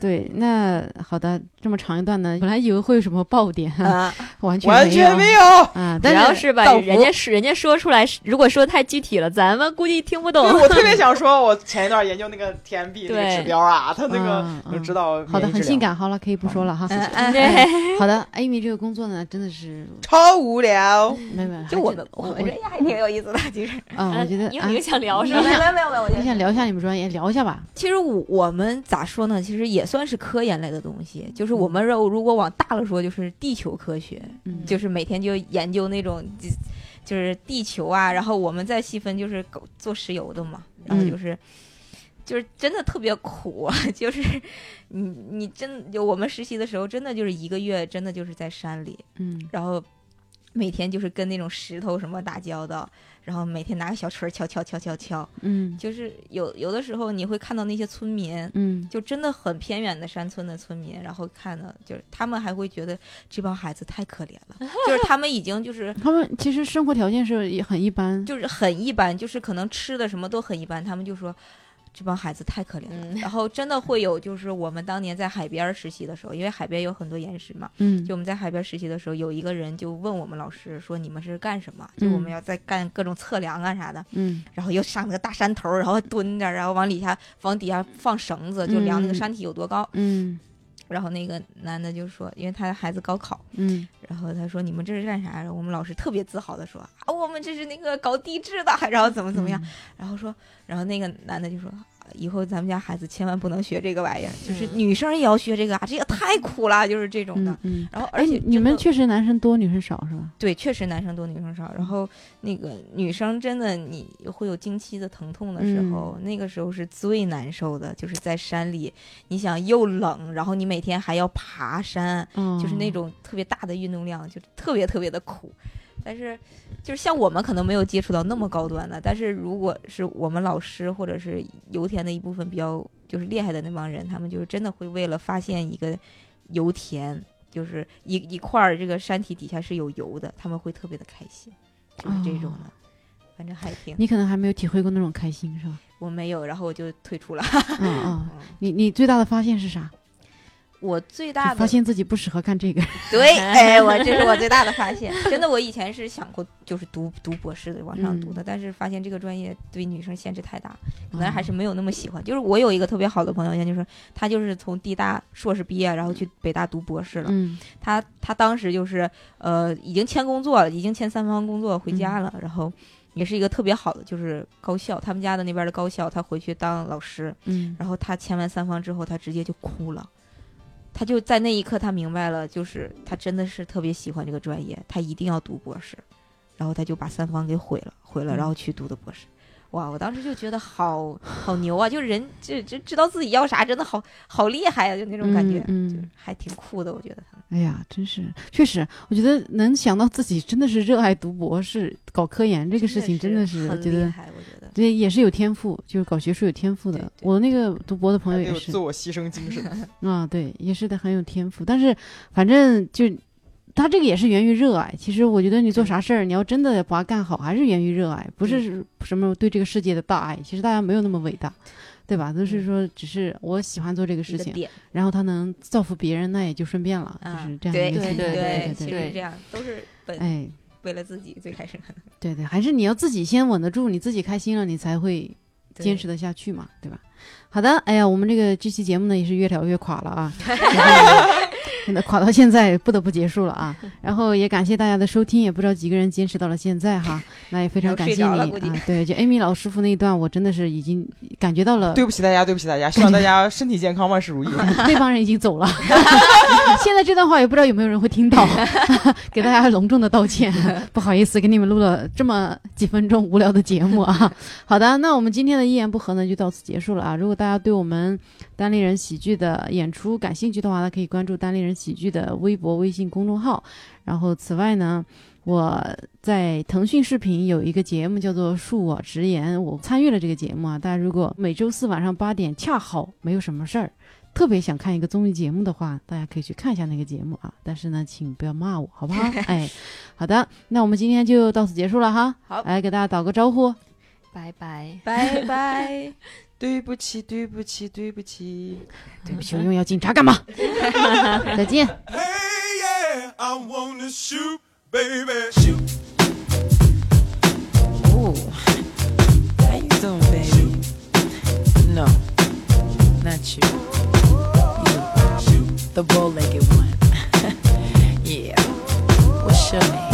对，那好的，这么长一段呢，本来以为会有什么爆点，啊，完全完全没有有。啊。主但是要是吧，人家是人家说出来，如果说太具体了，咱们估计听不懂对，。我特别想说，我前一段研究那个 TMB 那个对指标啊，它那个嗯嗯能知道好的，很性，感。好了，可以不说了哈。嗯嗯对，好的，Amy 这个工作呢，真的是超无聊。没没，就我们我们这也还挺有意思的，其实。啊，我觉得啊你有，一个想聊是没有吧？没有没有没有，我觉得我想聊一下你们专业，聊一下吧。其实我我们咋说呢？其实也算是科研类的东西，就是我们如如果往大了说，就是地球科学，嗯，就是每天就研究那种就就是地球啊，然后我们再细分就是搞做石油的嘛，然后嗯就是。就是真的特别苦啊！就是你你真就我们实习的时候，真的就是一个月，真的就是在山里，嗯然后每天就是跟那种石头什么打交道，然后每天拿个小锤敲敲敲敲敲，嗯。就是有有的时候你会看到那些村民，嗯。就真的很偏远的山村的村民，然后看到就是他们还会觉得这帮孩子太可怜了，就是他们已经就是他们其实生活条件是也很一般，就是很一般，就是可能吃的什么都很一般，他们就说。这帮孩子太可怜了，嗯。然后真的会有，就是我们当年在海边实习的时候，因为海边有很多岩石嘛，嗯。就我们在海边实习的时候，有一个人就问我们老师说：“你们是干什么？”就我们嗯。要在干各种测量啊啥的，嗯。然后又上那个大山头，然后蹲着，然后往底下往底下放绳子，就量那个嗯。山体有多高。嗯然后那个男的就说，因为他的孩子高考，嗯然后他说：“你们这是干啥？”然后我们老师特别自豪的说：“啊，我们这是那个搞地质的。”然后怎么怎么样？嗯然后说，然后那个男的就说。以后咱们家孩子千万不能学这个玩意儿，就是嗯女生也要学这个啊，这个太苦了，就是这种的嗯。嗯。然后，哎而且，你们确实男生多，女生少是吧？对，确实男生多，女生少。然后那个女生真的，你会有经期的疼痛的时候，那个时候是最难受的，就是在山里，你想又冷，然后你每天还要爬山，嗯，就是那种特别大的运动量，就特别特别的苦。但是，就是像我们可能没有接触到那么高端的，但是如果是我们老师或者是油田的一部分比较就是厉害的那帮人，他们就是真的会为了发现一个油田，就是一一块儿这个山体底下是有油的，他们会特别的开心，就是这种的。反正还挺，你可能还没有体会过那种开心是吧？我没有，然后我就退出了。嗯 嗯。嗯你你最大的发现是啥？我最大的发现自己不适合干这个。对，哎，我这是我最大的发现。真的，我以前是想过就是读读博士的，往上读的，嗯但是发现这个专业对女生限制太大，可哦能还是没有那么喜欢。就是我有一个特别好的朋友，研究生，他就是从地大硕士毕业，然后去北大读博士了。嗯他他当时就是呃已经签工作了，已经签三方工作回家嗯了，然后也是一个特别好的就是高校，他们家的那边的高校，他回去当老师，嗯然后他签完三方之后，他直接就哭了。他就在那一刻，他明白了，就是他真的是特别喜欢这个专业，他一定要读博士，然后他就把三方给毁了，毁了，嗯然后去读的博士。哇！我当时就觉得好好牛啊！就人这这知道自己要啥，真的好好厉害啊！就那种感觉，嗯嗯就还挺酷的。我觉得他哎呀，真是，确实，我觉得能想到自己真的是热爱读博士、搞科研这个事情，真的是我觉得很厉害。我觉得对也是有天赋，就是搞学术有天赋的对。对我那个读博的朋友也是有自我牺牲精神。啊，对，也是的，很有天赋。但是反正就他这个也是源于热爱。其实我觉得你做啥事儿，你要真的把它干好，还是源于热爱，不是什么对这个世界的大爱。其实大家没有那么伟大。对吧？都是说，只是我喜欢做这个事情，然后他能造福别人，那也就顺便了，啊就是这样对一个心态。对对对对实这样都是本哎，为了自己最开始可能对对，还是你要自己先稳得住，你自己开心了，你才会坚持的。得下去嘛，对吧？好的，哎呀，我们这个这期节目呢也是越聊越垮了啊，真 的垮到现在不得不结束了啊。然后也感谢大家的收听，也不知道几个人坚持到了现在哈，那也非常感谢你啊。对，就 Amy 老师傅那一段，我真的是已经感觉到了，对不起大家，对不起大家，希望大家身体健康，万事如意。对方人已经走了。现在这段话也不知道有没有人会听到，给大家隆重的道歉，不好意思给你们录了这么几分钟无聊的节目啊。好的，那我们今天的一言不合呢就到此结束了啊。如果大家对我们单立人喜剧的演出感兴趣的话呢，可以关注单立人喜剧的微博、微信公众号。然后此外呢，我在腾讯视频有一个节目叫做《恕我直言》，我参与了这个节目啊。大家如果每周四晚上八点恰好没有什么事儿，特别想看一个综艺节目的话，大家可以去看一下那个节目啊。但是呢，请不要骂我，好不好？哎，好的，那我们今天就到此结束了哈。好来给大家打个招呼。拜拜。拜拜。对不起，对不起，对不起，对不起，我用要警察干嘛？再见。哦，Don't no, not you, you, the bow-legged one. yeah, what's your name?